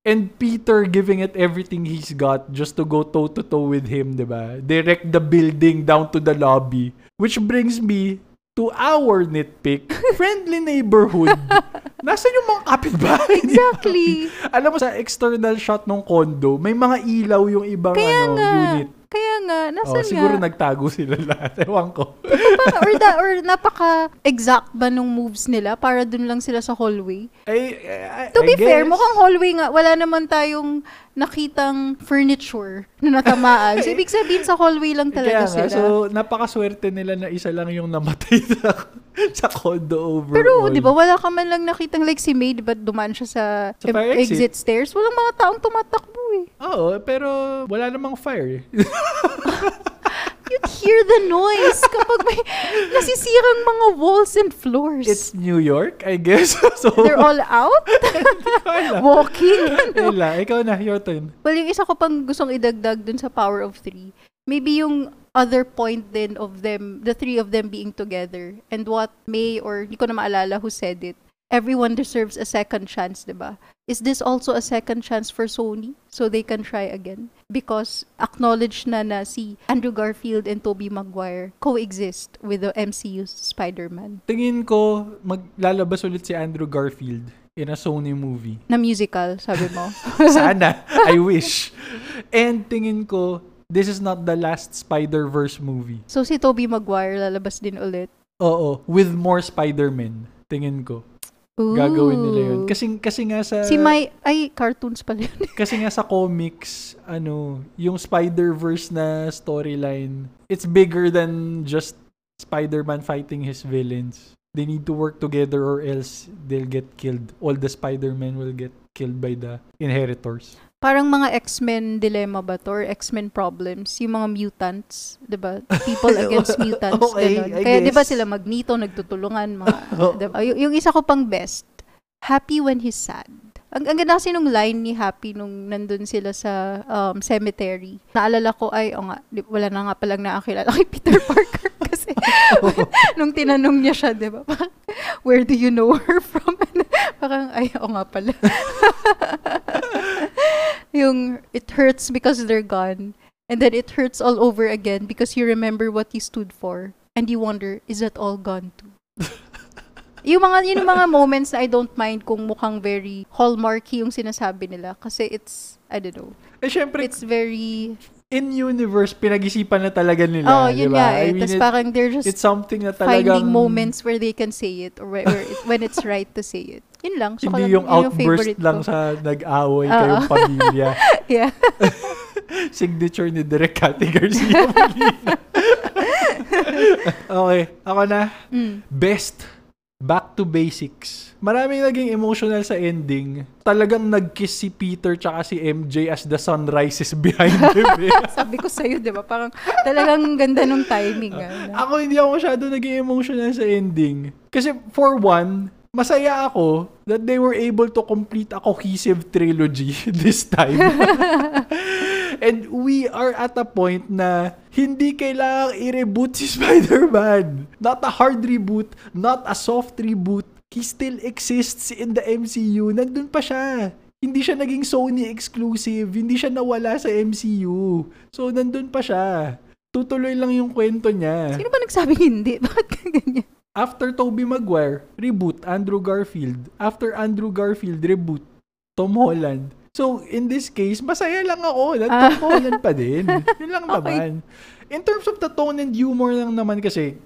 And Peter giving it everything he's got just to go toe-to-toe with him, di ba? Direct the building down to the lobby. Which brings me to our nitpick, friendly neighborhood. Nasaan yung mga kapitbahay Exactly. Alam mo, sa external shot ng condo, may mga ilaw yung ibang Kaya ano, nga. unit. Kaya nga, Oh, nasan siguro nga? nagtago sila lahat. Ewan ko. Pa- or, da, or napaka-exact ba nung moves nila para dun lang sila sa hallway? Ay, I, To I be fair, guess. mukhang hallway nga. Wala naman tayong nakitang furniture na natamaan. So, ibig sabihin sa hallway lang talaga Kaya nga, sila. so napakaswerte nila na isa lang yung namatay sa, sa condo overall. Pero, di ba, wala ka man lang nakitang like si May, di ba dumaan siya sa, Sa fire exit. exit. stairs? Walang mga taong tumatakbo eh. Oo, pero wala namang fire. You'd hear the noise kapag may nasisirang mga walls and floors. It's New York, I guess. so, They're all out? Walking? Ano? Wala. Ikaw na, your turn. Well, yung isa ko pang gustong idagdag dun sa Power of Three, maybe yung other point din of them, the three of them being together, and what May, or hindi ko na maalala who said it, everyone deserves a second chance, di ba? Is this also a second chance for Sony so they can try again? Because acknowledge na na si Andrew Garfield and Tobey Maguire coexist with the MCU's Spider-Man Tingin ko, maglalabas ulit si Andrew Garfield in a Sony movie. na musical, sabi mo. Sana. I wish. And tingin ko, this is not the last Spider-Verse movie. so si Tobey Maguire lalabas din ulit. Oo. With more Spider-Man. Tingin ko. Gagawin nila yun. Ooh. Kasi, kasi nga sa... Si May, ay, cartoons pala yun. Kasi nga sa comics, ano, yung Spider-Verse na storyline, it's bigger than just Spider-Man fighting his villains. They need to work together or else they'll get killed. All the Spider-Men will get killed by the inheritors. Parang mga X-Men dilemma ba to? Or X-Men problems? Yung mga mutants, di ba? People against mutants. Okay, ganun. Kaya di ba sila Magneto, nagtutulungan. Mga, Oo. di ba? Y- yung isa ko pang best, happy when he's sad. Ang, ang ganda kasi nung line ni Happy nung nandun sila sa um, cemetery. Naalala ko, ay, o nga, di- wala na nga palang nakakilala kay Peter Parker kasi nung tinanong niya siya, di ba? Parang, where do you know her from? Parang, ay, o nga pala. yung, it hurts because they're gone. And then it hurts all over again because you remember what you stood for. And you wonder, is that all gone too? yung mga yun yung mga moments na I don't mind kung mukhang very hallmarky yung sinasabi nila kasi it's I don't know. Eh, syempre, It's very in-universe, pinag-isipan na talaga nila. Oh, yun di ba? nga I eh. mean, Tapos parang they're just it's something na talagang... finding moments where they can say it or where, where it, when it's right to say it. Yun lang. So, Hindi yung yun outburst favorite lang ko. sa nag-away Oo. kayong pamilya. Yeah. Signature ni Direk Cathy Garcia okay, ako na. Mm. Best, back to basics. Maraming naging emotional sa ending. Talagang nag-kiss si Peter tsaka si MJ as the sun rises behind them. eh. Sabi ko sa'yo, di ba? Parang talagang ganda nung timing. Ah. ako hindi ako masyado naging emotional sa ending. Kasi for one, masaya ako that they were able to complete a cohesive trilogy this time. And we are at a point na hindi kailangang i-reboot si Spider-Man. Not a hard reboot, not a soft reboot. He still exists in the MCU. Nandun pa siya. Hindi siya naging Sony exclusive. Hindi siya nawala sa MCU. So, nandun pa siya. Tutuloy lang yung kwento niya. Sino ba nagsabing hindi? Bakit ganyan? After Tobey Maguire, reboot Andrew Garfield. After Andrew Garfield, reboot Tom Holland. So, in this case, masaya lang ako na Tom Ah. Pa din. Yun lang Okay. naman. In terms of the tone and humor lang naman kasi,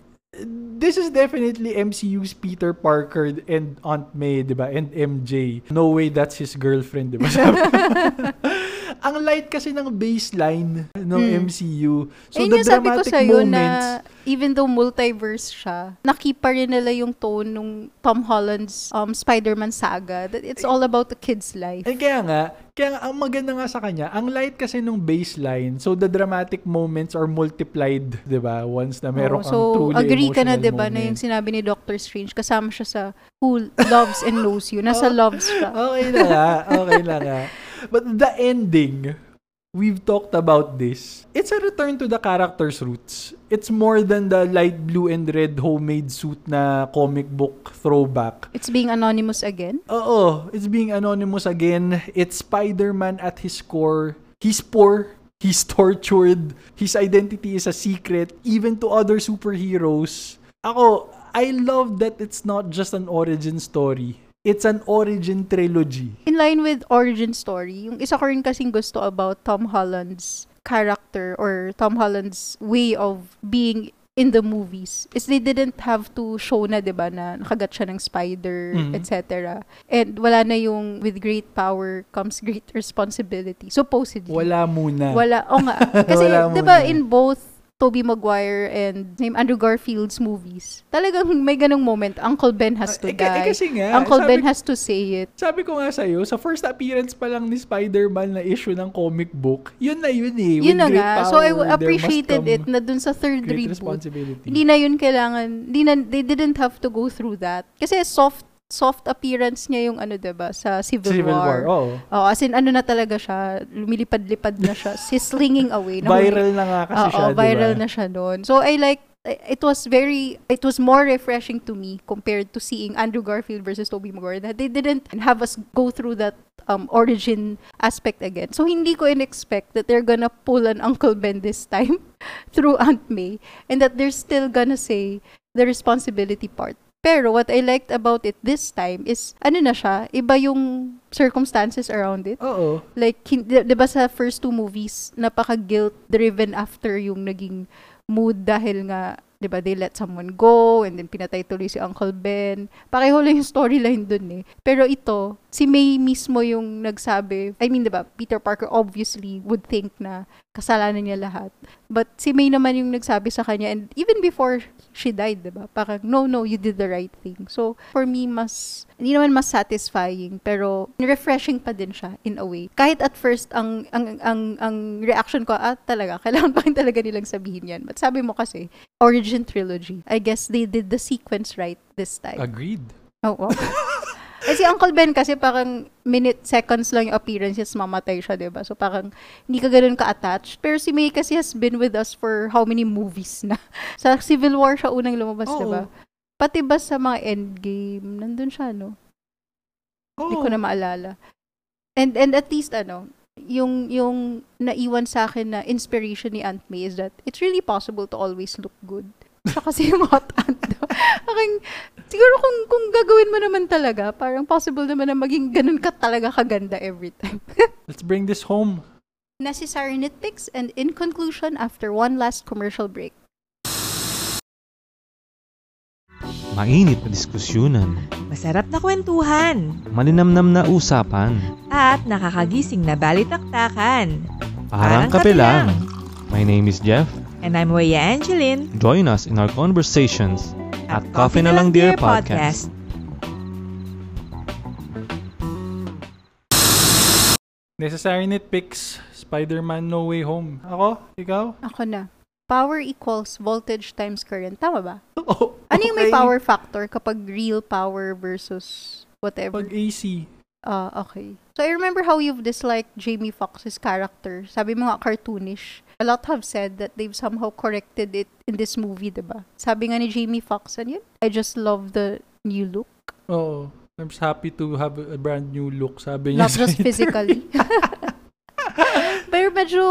this is definitely MCU's Peter Parker and Aunt May, di ba? And MJ. No way that's his girlfriend, di ba? Ang light kasi ng baseline ng Hmm. MCU. So, Ayun the yung sabi ko dramatic sa'yo moments, na even though multiverse siya, nakipa rin nila yung tone nung Tom Holland's um, Spider-Man saga. That it's all about the kid's life. Eh kaya nga, kaya nga, ang maganda nga sa kanya, ang light kasi nung baseline, so the dramatic moments are multiplied, 'di ba? Once na meron kang so, truly agree ka na, 'di ba, na yung sinabi ni Doctor Strange, kasama siya sa Who Loves and Knows You. Nasa Oh. loves siya. Okay na nga, okay na nga. But the ending, we've talked about this. It's a return to the character's roots. It's more than the light blue and red homemade suit na comic book throwback. It's being anonymous again. Oo, it's being anonymous again. It's Spider-Man at his core. He's poor. He's tortured. His identity is a secret, even to other superheroes. Ako, I love that it's not just an origin story. It's an origin trilogy. In line with origin story, yung isa ko rin kasing gusto about Tom Holland's character or Tom Holland's way of being in the movies is they didn't have to show na, 'di ba, na nakagat siya ng spider, Mhm. etc. And wala na yung with great power comes great responsibility. Supposedly. Wala muna. Wala. O nga. Kasi, di ba, in both Tobey Maguire and name Andrew Garfield's movies, talagang may ganong moment, Uncle Ben has to Eh, ka- eh, die. kasi nga, Uncle sabi, Ben has to say it. sabi ko nga sa'yo, sa first appearance pa lang ni Spider-Man na issue ng comic book, yun na yun eh. With Yun na nga. So, I power, appreciated it na dun sa third reboot. Hindi na yun kailangan, hindi na, they didn't have to go through that. Kasi soft soft appearance niya yung ano, 'di ba sa Civil, Civil War, War. oo. Oh, as in ano na talaga siya, lumilipad-lipad na siya, sislinging away. Nahuli- Viral na nga kasi Oo, siya, ba? viral na siya doon. So I like it was very it was more refreshing to me compared to seeing Andrew Garfield versus Tobey Maguire that they didn't have us go through that um origin aspect again. So hindi ko in-expect that they're gonna pull an Uncle Ben this time through Aunt May and that they're still gonna say the responsibility part. Pero what I liked about it this time is ano na siya, iba yung circumstances around it. Oo. Like, di, di ba sa first two movies, napaka-guilt-driven after yung naging mood dahil nga, di ba, they let someone go and then pinatay tuloy si Uncle Ben. Pareho lang yung storyline dun eh. Pero ito, si May mismo yung nagsabi, I mean, di ba, Peter Parker obviously would think na kasalanan niya lahat. But si May naman yung nagsabi sa kanya and even before she died, di ba? Parang, no, no, you did the right thing. So, for me, mas, hindi naman mas satisfying, pero refreshing pa din siya in a way. Kahit at first, ang, ang, ang, ang reaction ko, ah, talaga, kailangan pa rin talaga nilang sabihin yan. But sabi mo kasi, origin trilogy. I guess they did the sequence right this time. Agreed. Oh, wow. Eh, si Uncle Ben kasi parang minute, seconds lang yung appearances, mamatay siya, di ba? So parang hindi ka ganun ka-attached. Pero si May kasi has been with us for how many movies na. sa Civil War siya unang lumabas, di ba? Pati ba sa mga endgame, nandun siya, no? Hindi ko na maalala. And and at least ano, yung yung naiwan sa akin na inspiration ni Aunt May is that it's really possible to always look good. Siya kasi yung hot aunt daw. Aking, siguro kung, kung gagawin mo naman talaga, parang possible naman na maging ganun ka talaga kaganda every time. Let's bring this home. Necessary nitpicks and in conclusion, after one last commercial break. Mainit na diskusyunan, Masarap na kwentuhan malinamnam na usapan, at nakakagising na balitaktakan. parang Parang kape kape lang. lang. My name is Jeff. And I'm Weya Angeline Join us in our conversations at Coffee na Lang Dear Podcast. Necessary nitpicks, Spider-Man No Way Home. Ako? Ikaw? Ako na. Power equals voltage times current. Tama ba? Oh, Ano yung may okay. power factor kapag real power versus whatever? Pag AC. Ah, okay. So I remember how you've disliked Jamie Foxx's character. Sabi mo nga cartoonish. A lot have said that they've somehow corrected it in this movie, 'di ba? Sabi nga ni Jamie Foxx, ano yun? I just love the new look. Oo. I'm just happy to have a brand new look, sabi niya. Not just interview. physically. Pero medyo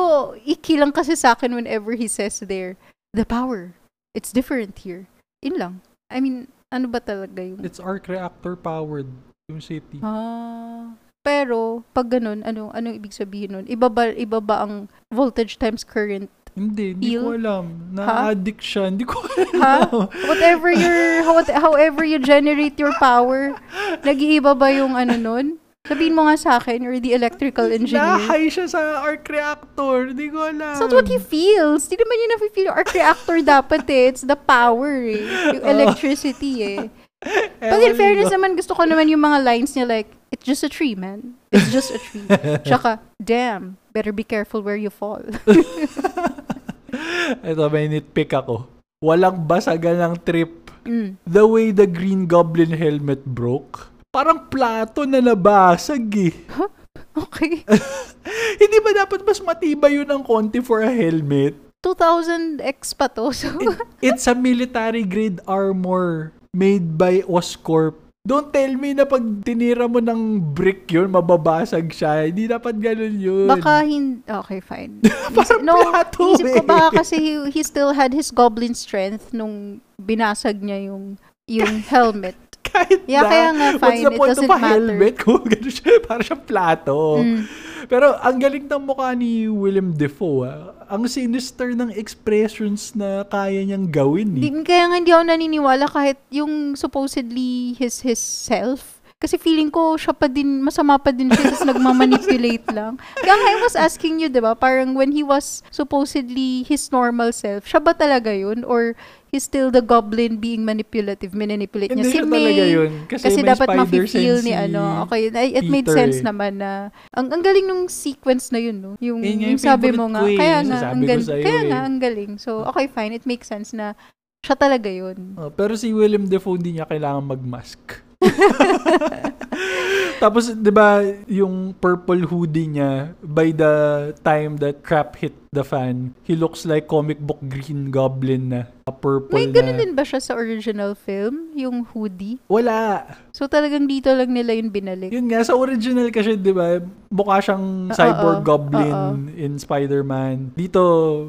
iki lang kasi sa akin whenever he says there, the power, it's different here. In lang. I mean, ano ba talaga yung... It's arc reactor powered yung city. Ah. Pero, pag ganun, ano, anong ibig sabihin nun? Iba ba, iba ba ang voltage times current? Hindi, hindi ko Feel? alam. Na-addict siya. Hindi ko alam. Ha? Whatever your, how, however you generate your power, nag-iiba ba yung ano nun? Sabihin mo nga sa akin, you're the electrical engineer. Nahay siya sa arc reactor. Hindi ko alam. Not what he feels. Di naman yun na-feel. Arc reactor dapat eh. It's the power eh. Yung electricity eh. But in fairness ko. naman, gusto ko naman yung mga lines niya like, it's just a tree, man. It's just a tree. Tsaka, damn, better be careful where you fall. Ito, may nitpick ako. Walang basagan ng trip. Mm. The way the Green Goblin helmet broke. Parang plato na nabasag eh. Okay. Hindi ba dapat mas matibay yun ng konti for a helmet? 2000X pa to. So, It's a military grade armor made by Oscorp. Don't tell me na pag tinira mo ng brick yun, mababasag siya. Hindi dapat ganun yun. baka hin... Okay, fine. Parang no, plato isip ko eh. baka kasi he, he still had his goblin strength nung binasag niya yung yung helmet. Kahit Yeah, na. kaya nga, What's fine. the It point doesn't of a matter. helmet kung gano'n siya, parang siya plato. Mm. Pero ang galing ng mukha ni Willem Dafoe. Ah. Ang sinister ng expressions na kaya niyang gawin. Eh. Di, kaya nga hindi ako naniniwala kahit yung supposedly his his self. Kasi feeling ko siya pa din, masama pa din siya, tapos nagmamanipulate lang. Kaya I was asking you, di ba, parang when he was supposedly his normal self, siya ba talaga yun? Or he's still the goblin being manipulative, manipulate niya Hindi si May? talaga yun. Kasi, Kasi dapat mafe-feel ni si ano. Okay, it made Peter sense eh. naman na ang ang galing nung sequence na yun, no. Yung, Yun yung yung sabi mo nga. eh. Kaya nga, sasabi ang galing. Kaya eh. nga, ang galing. So, okay, fine. It makes sense na siya talaga yun. Oh, pero si Willem Dafoe hindi niya kailangan mag-mask. Tapos, di ba, yung purple hoodie niya, by the time that crap hit the fan, he looks like comic book Green Goblin na. A purple May na. ganun din ba siya sa original film? Yung hoodie? Wala. So, talagang dito lang nila yun binalik. Yun nga, sa original kasi, di ba, mukha siyang cyborg oo, goblin oo. in Spider-Man. Dito,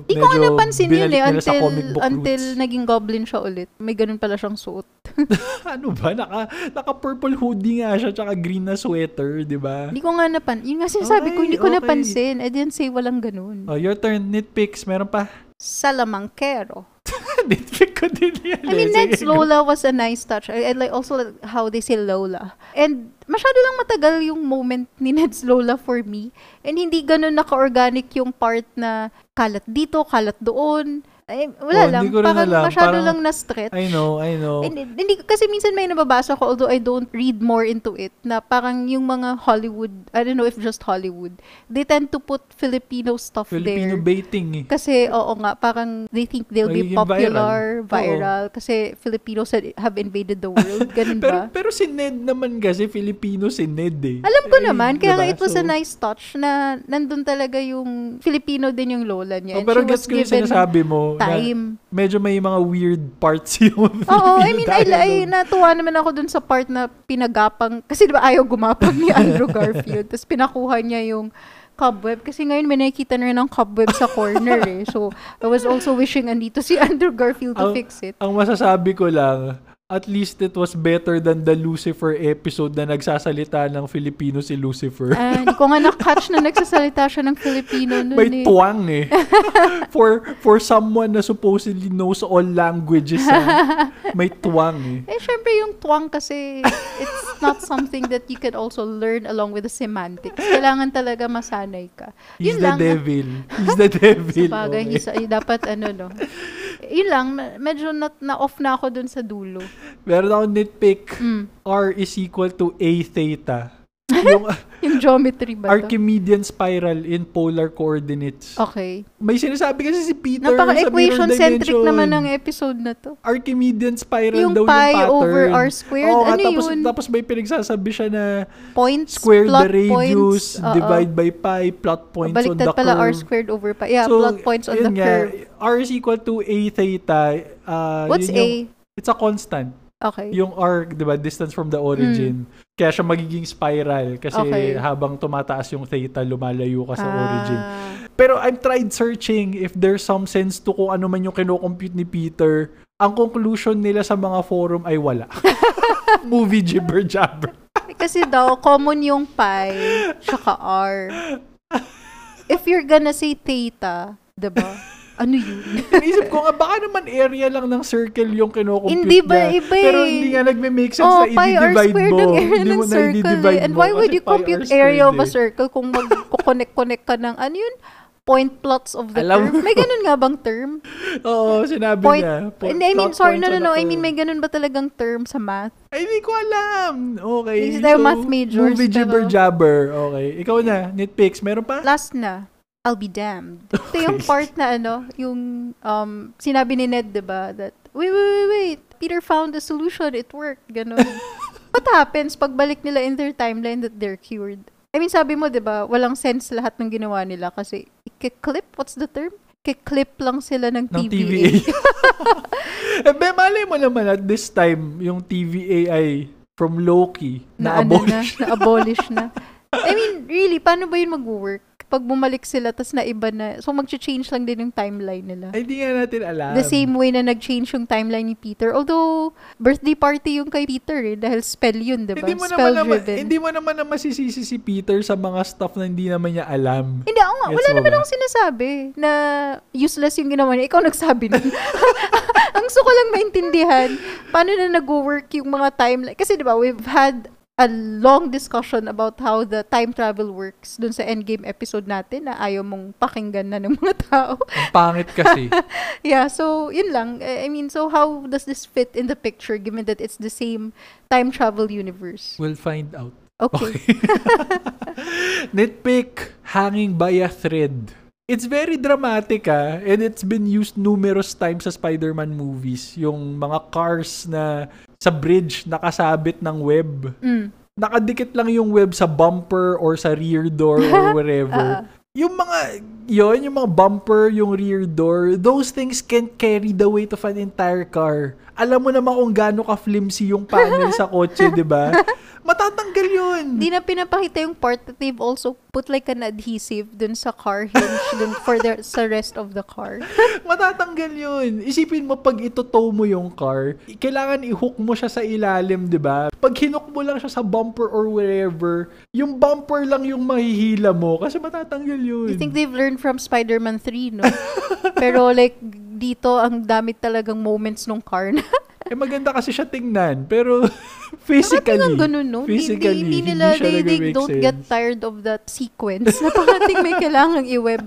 Hindi ko medyo napansin yun binalik eh, nila sa until, comic book until roots. naging goblin siya ulit. May ganun pala siyang suot. ano ba? Naka, naka-purple hoodie nga siya, tsaka green na sweater, di ba? Hindi ko nga napan. Yun nga sinasabi ko, Okay, hindi ko okay. napansin. I didn't say walang ganun. Oh, your turn. Nitpicks. Meron pa? Salamangkero. Nitpick ko din yan. I mean, eh. Ned's Lola was a nice touch. I, I like also like how they say Lola. And masyado lang matagal yung moment ni Ned's Lola for me. And hindi ganun naka-organic yung part na kalat dito, kalat doon. Ay, wala Oh, lang. hindi ko rin Parang alam. masyado Parang- lang na-stretch. I know, I know. Hindi, hindi, kasi minsan may nababasa ko, although I don't read more into it, na parang yung mga Hollywood, I don't know if just Hollywood, they tend to put Filipino stuff Filipino there. baiting eh. Kasi, oo nga, parang they think they'll be Magiging popular, viral. viral, kasi Filipinos have invaded the world. Ganun Pero ba? pero si Ned naman kasi Filipino si Ned eh. Alam ko Ay, naman, kaya diba? it was a So, nice touch na nandun talaga yung Filipino din yung lola niya. Oh, and pero gets ko yung sinasabi mo na time. medyo may mga weird parts yung Oo, I mean, I, I, natuwa naman ako dun sa part na pinagapang, kasi di ba ayaw gumapang ni Andrew Garfield, tapos pinakuha niya yung cobweb, kasi ngayon may nakikita na rin ng cobweb sa corner eh. So, I was also wishing andito si Andrew Garfield to Ang- fix it. Ang masasabi ko lang, at least it was better than the Lucifer episode na nagsasalita ng Filipino si Lucifer. Ah, Hindi ko nga na-catch na nagsasalita siya ng Filipino nun May eh. tuwang eh. for for someone na supposedly knows all languages, ah, may tuwang eh. Eh, syempre yung tuwang kasi it's not something that you can also learn along with the semantics. Kailangan talaga masanay ka. He's Yun the lang. devil. He's the devil. Sabagay, okay. he's, ay, dapat ano no. Yun lang, me- medyo na, na-off na ako dun sa dulo. Meron akong nitpick. Mm. R is equal to A theta. Yung Yung geometry ba to? Archimedean spiral in polar coordinates. Okay. May sinasabi kasi si Peter sa Napaka-equation-centric naman ng episode na to. Archimedean spiral Yung daw pi yung pattern. over r squared, Oo, ano tapos, yun? Tapos may pinagsasabi siya na Points, square plot the radius, points. divide by pi, plot points on Baliktad the pala r curve. squared over pi. Yeah, So, plot points on the nga, curve. R is equal to A theta. Uh, What's yun A? yung- It's a constant. Okay. Yung R, di ba, distance from the origin. Kaya siya magiging spiral kasi. Okay. habang tumataas yung theta, lumalayo ka sa Ah. origin. Pero I've tried searching if there's some sense to kung ano man yung kinocompute ni Peter. Ang conclusion nila sa mga forum ay wala. Movie jibber jabber. Kasi daw, common yung pi, tsaka r. If you're gonna say theta, diba? Ano yun? Naisip ko nga, baka naman area lang ng circle yung kinocompute Hindi ba? niya. Iba eh. Pero hindi nga nagme-make sense oh, na i-divide mo. ang area Hindi ng mo na circle i-divide eh. And mo why would you compute area of a eh. circle kung mag-connect-connect ka ng ano yun? Point plots of the Alam curve. May ganun nga bang term? Oo, sinabi Point, niya. Po- hindi, I mean, sorry, no, no, no. I mean, may ganun ba talagang term sa math? Ay, hindi ko alam. Okay. Hindi tayo math majors, Movie pero- jibber jabber. Okay. Ikaw na, nitpicks. Meron pa? Last na, I'll be damned. Ito yung part na ano, yung um, sinabi ni Ned, diba, that, wait, wait, wait, wait, Peter found a solution, it worked, ganun. What happens pagbalik nila in their timeline that they're cured? I mean, sabi mo, diba, walang sense lahat ng ginawa nila kasi, ikiklik, what's the term? Ikiklik lang sila ng, ng TVA. TVA. eh, be, malay mo naman at this time, yung TVA ay from Loki na, na, ano na, abolish. na-abolish na. I mean, really, paano ba yun mag-work? Pag bumalik sila, tas naiba na, so mag-change lang din yung timeline nila. Ay, hindi nga natin alam. The same way na nag-change yung timeline ni Peter. Although, birthday party yung kay Peter eh. Dahil spell yun, diba? Hindi mo naman spell naman, driven. hindi mo naman na masisisi si Peter sa mga stuff na hindi naman niya alam. Hindi, ako nga. Gets Wala naman ba? akong sinasabi na useless yung ginawa niya. Ikaw nagsabi nun. Ang gusto ko lang maintindihan, paano na nag-work yung mga timeline. Kasi diba, we've had a long discussion about how the time travel works dun sa endgame episode natin na ayaw mong pakinggan na ng mga tao. Ang pangit kasi. yeah, so yun lang. I I mean, so how does this fit in the picture given that it's the same time travel universe? we'll find out. Okay. Nitpick, hanging by a thread. It's very dramatic ah, and it's been used numerous times sa Spider-Man movies. Yung mga cars na sa bridge nakasabit ng web. Mm. Nakadikit lang yung web sa bumper or sa rear door or wherever. yung mga, yon yung mga bumper, yung rear door, those things can carry the weight of an entire car. Alam mo naman kung gaano ka-flimsy yung panel sa kotse, di ba? Matatanggal yun. Hindi na pinapakita yung part that they've also put like an adhesive dun sa car hinge dun for the sa rest of the car. Matatanggal yun. Isipin mo, pag itotow mo yung car, kailangan i-hook mo siya sa ilalim, di ba? Pag hinook mo lang siya sa bumper or wherever, yung bumper lang yung mahihila mo kasi matatanggal yun. I think they've learned from Spider-Man 3, no? Pero like dito ang dami talagang moments nung car na. eh maganda kasi siya tingnan, pero physically, ganun, no? Hindi- physically, hindi, nila, siya they, they don't sense. get tired of that sequence na parating may kailangang i-web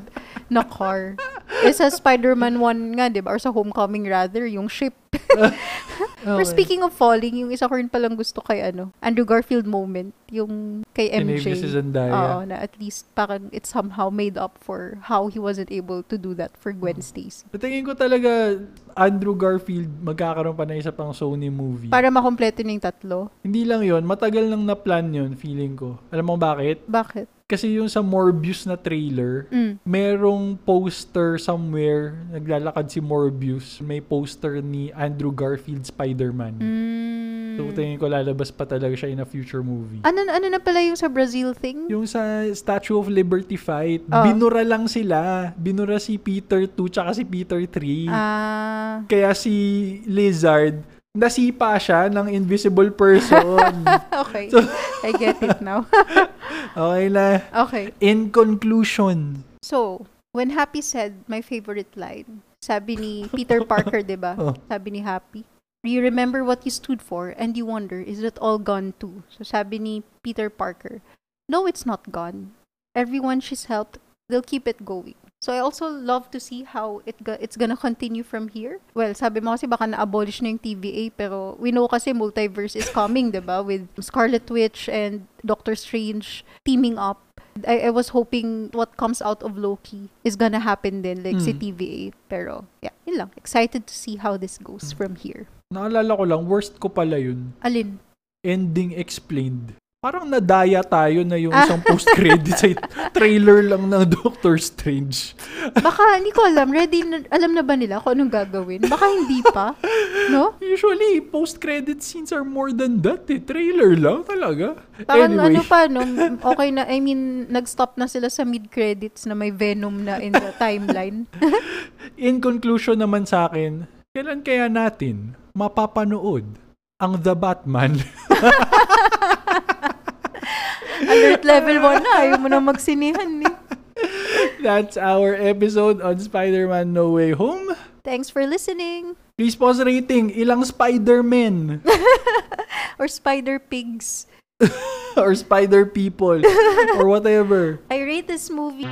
na car. Eh, sa Spider-Man 1 nga, di ba? Or sa Homecoming rather, yung ship. Okay. speaking of falling, yung isa ko rin palang gusto kay ano, Andrew Garfield moment, yung kay MJ. si Zendaya. Oo, na at least parang it somehow made up for how he wasn't able to do that for Gwen Stacy. Sa tingin ko talaga, Andrew Garfield magkakaroon pa na isa pang Sony movie. Para makompleto yung tatlo. Hindi lang yon matagal nang na-plan yun, feeling ko. Alam mo bakit? Bakit? Kasi yung sa Morbius na trailer, Mm. merong poster somewhere, naglalakad si Morbius, may poster ni Andrew Garfield Spider-Man. Mm. So, tingin ko lalabas pa talaga siya in a future movie. Ano, ano na pala yung sa Brazil thing? Yung sa Statue of Liberty fight, Oh. binura lang sila. Binura si Peter 2 tsaka si Peter 3. Ah, Kaya si Lizard, nasipa siya ng invisible person. okay. So- I get it now. okay na. okay. In conclusion, So, when Happy said my favorite line, sabi ni Peter Parker, 'di ba? Oh. Sabi ni Happy, you remember what you stood for and you wonder, is it all gone too? So sabi ni Peter Parker, no, it's not gone. Everyone she's helped, they'll keep it going. So I also love to see how it go- it's gonna continue from here. Well, sabi mo kasi baka na-abolish na yung TVA, pero we know kasi multiverse is coming, 'di ba? With Scarlet Witch and Doctor Strange teaming up. I, I was hoping what comes out of Loki is gonna happen din, like si Mm. TVA. Pero, yeah, yun lang. Excited to see how this goes from here. naalala ko lang, worst ko pala yun. Alin? Ending explained. Parang nadaya tayo na yung isang post-credit sa trailer lang ng Doctor Strange. Baka, hindi ko alam. Ready na, alam na ba nila kung anong gagawin? Baka hindi pa. No? Usually, post-credit scenes are more than that eh. Trailer lang talaga. Parang anyway, ano pa, no? Okay na, I mean, nag-stop na sila sa mid-credits na may Venom na in the timeline. in conclusion naman sa akin, kailan kaya natin mapapanood ang The Batman? Alert level 1 na. Ayaw mo na magsinihan, eh. That's our episode on Spider-Man No Way Home. Thanks for listening. Please pause rating. Ilang Spider-Men Or Spider Pigs. or Spider-People or whatever. I rate this movie